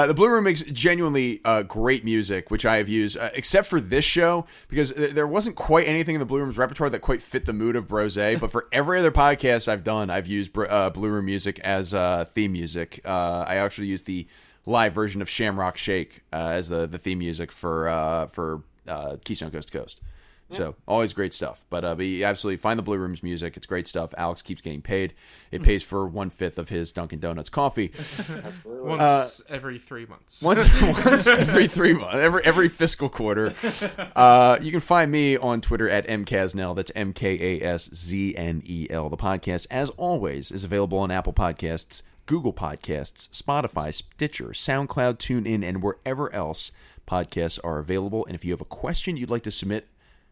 the Blue Room makes genuinely uh, great music, which I have used, uh, except for this show, because th- there wasn't quite anything in the Blue Room's repertoire that quite fit the mood of Brose. but for every other podcast I've done, I've used Br- uh, Blue Room music as uh, theme music. Uh, I actually used the live version of Shamrock Shake uh, as the, the theme music for uh, for uh, Keystone Coast to Coast. So always great stuff. But uh, but you absolutely find the Blue Room's music. It's great stuff. Alex keeps getting paid. It pays for one fifth of his Dunkin' Donuts coffee. once every three months. once once every three months, every every fiscal quarter. Uh, you can find me on Twitter at mkasznel. That's M K A S Z N E L. The podcast, as always, is available on Apple Podcasts, Google Podcasts, Spotify, Stitcher, SoundCloud, TuneIn, and wherever else podcasts are available. And if you have a question you'd like to submit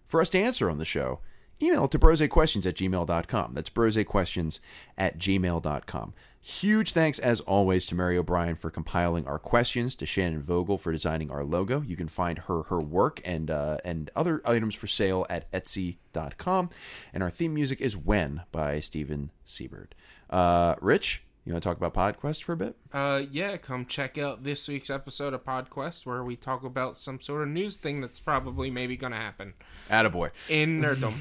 for us to answer on the show, email it to brosequestions at gmail.com. That's brosequestions at gmail.com. Huge thanks, as always, to Mary O'Brien for compiling our questions, to Shannon Vogel for designing our logo. You can find her her work and uh, and other items for sale at Etsy.com. And our theme music is When by Steven Siebert. Uh, Rich, you want to talk about PodQuest for a bit? Uh, yeah, come check out this week's episode of PodQuest where we talk about some sort of news thing that's probably maybe gonna happen Attaboy. in nerddom.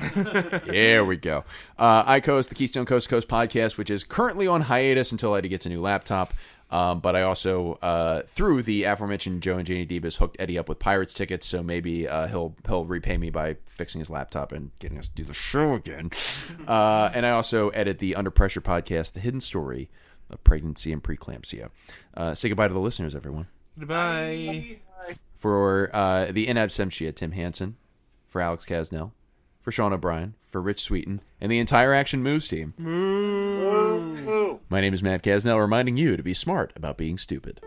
There we go. Uh, I co-host the Keystone Coast to Coast podcast, which is currently on hiatus until Eddie gets a new laptop. Um, but I also, uh, through the aforementioned Joe and Janie Debus, hooked Eddie up with Pirates tickets, so maybe uh, he'll he'll repay me by fixing his laptop and getting us to do the show again. Uh, and I also edit the Under Pressure podcast, The Hidden Story of Pregnancy and Preeclampsia. Uh, say goodbye to the listeners, everyone. Goodbye. For uh, the in absentia, Tim Hansen. For Alex Casnell. For Sean O'Brien. For Rich Sweeten. And the entire Action Moves team. Ooh. My name is Matt Casnell, reminding you to be smart about being stupid.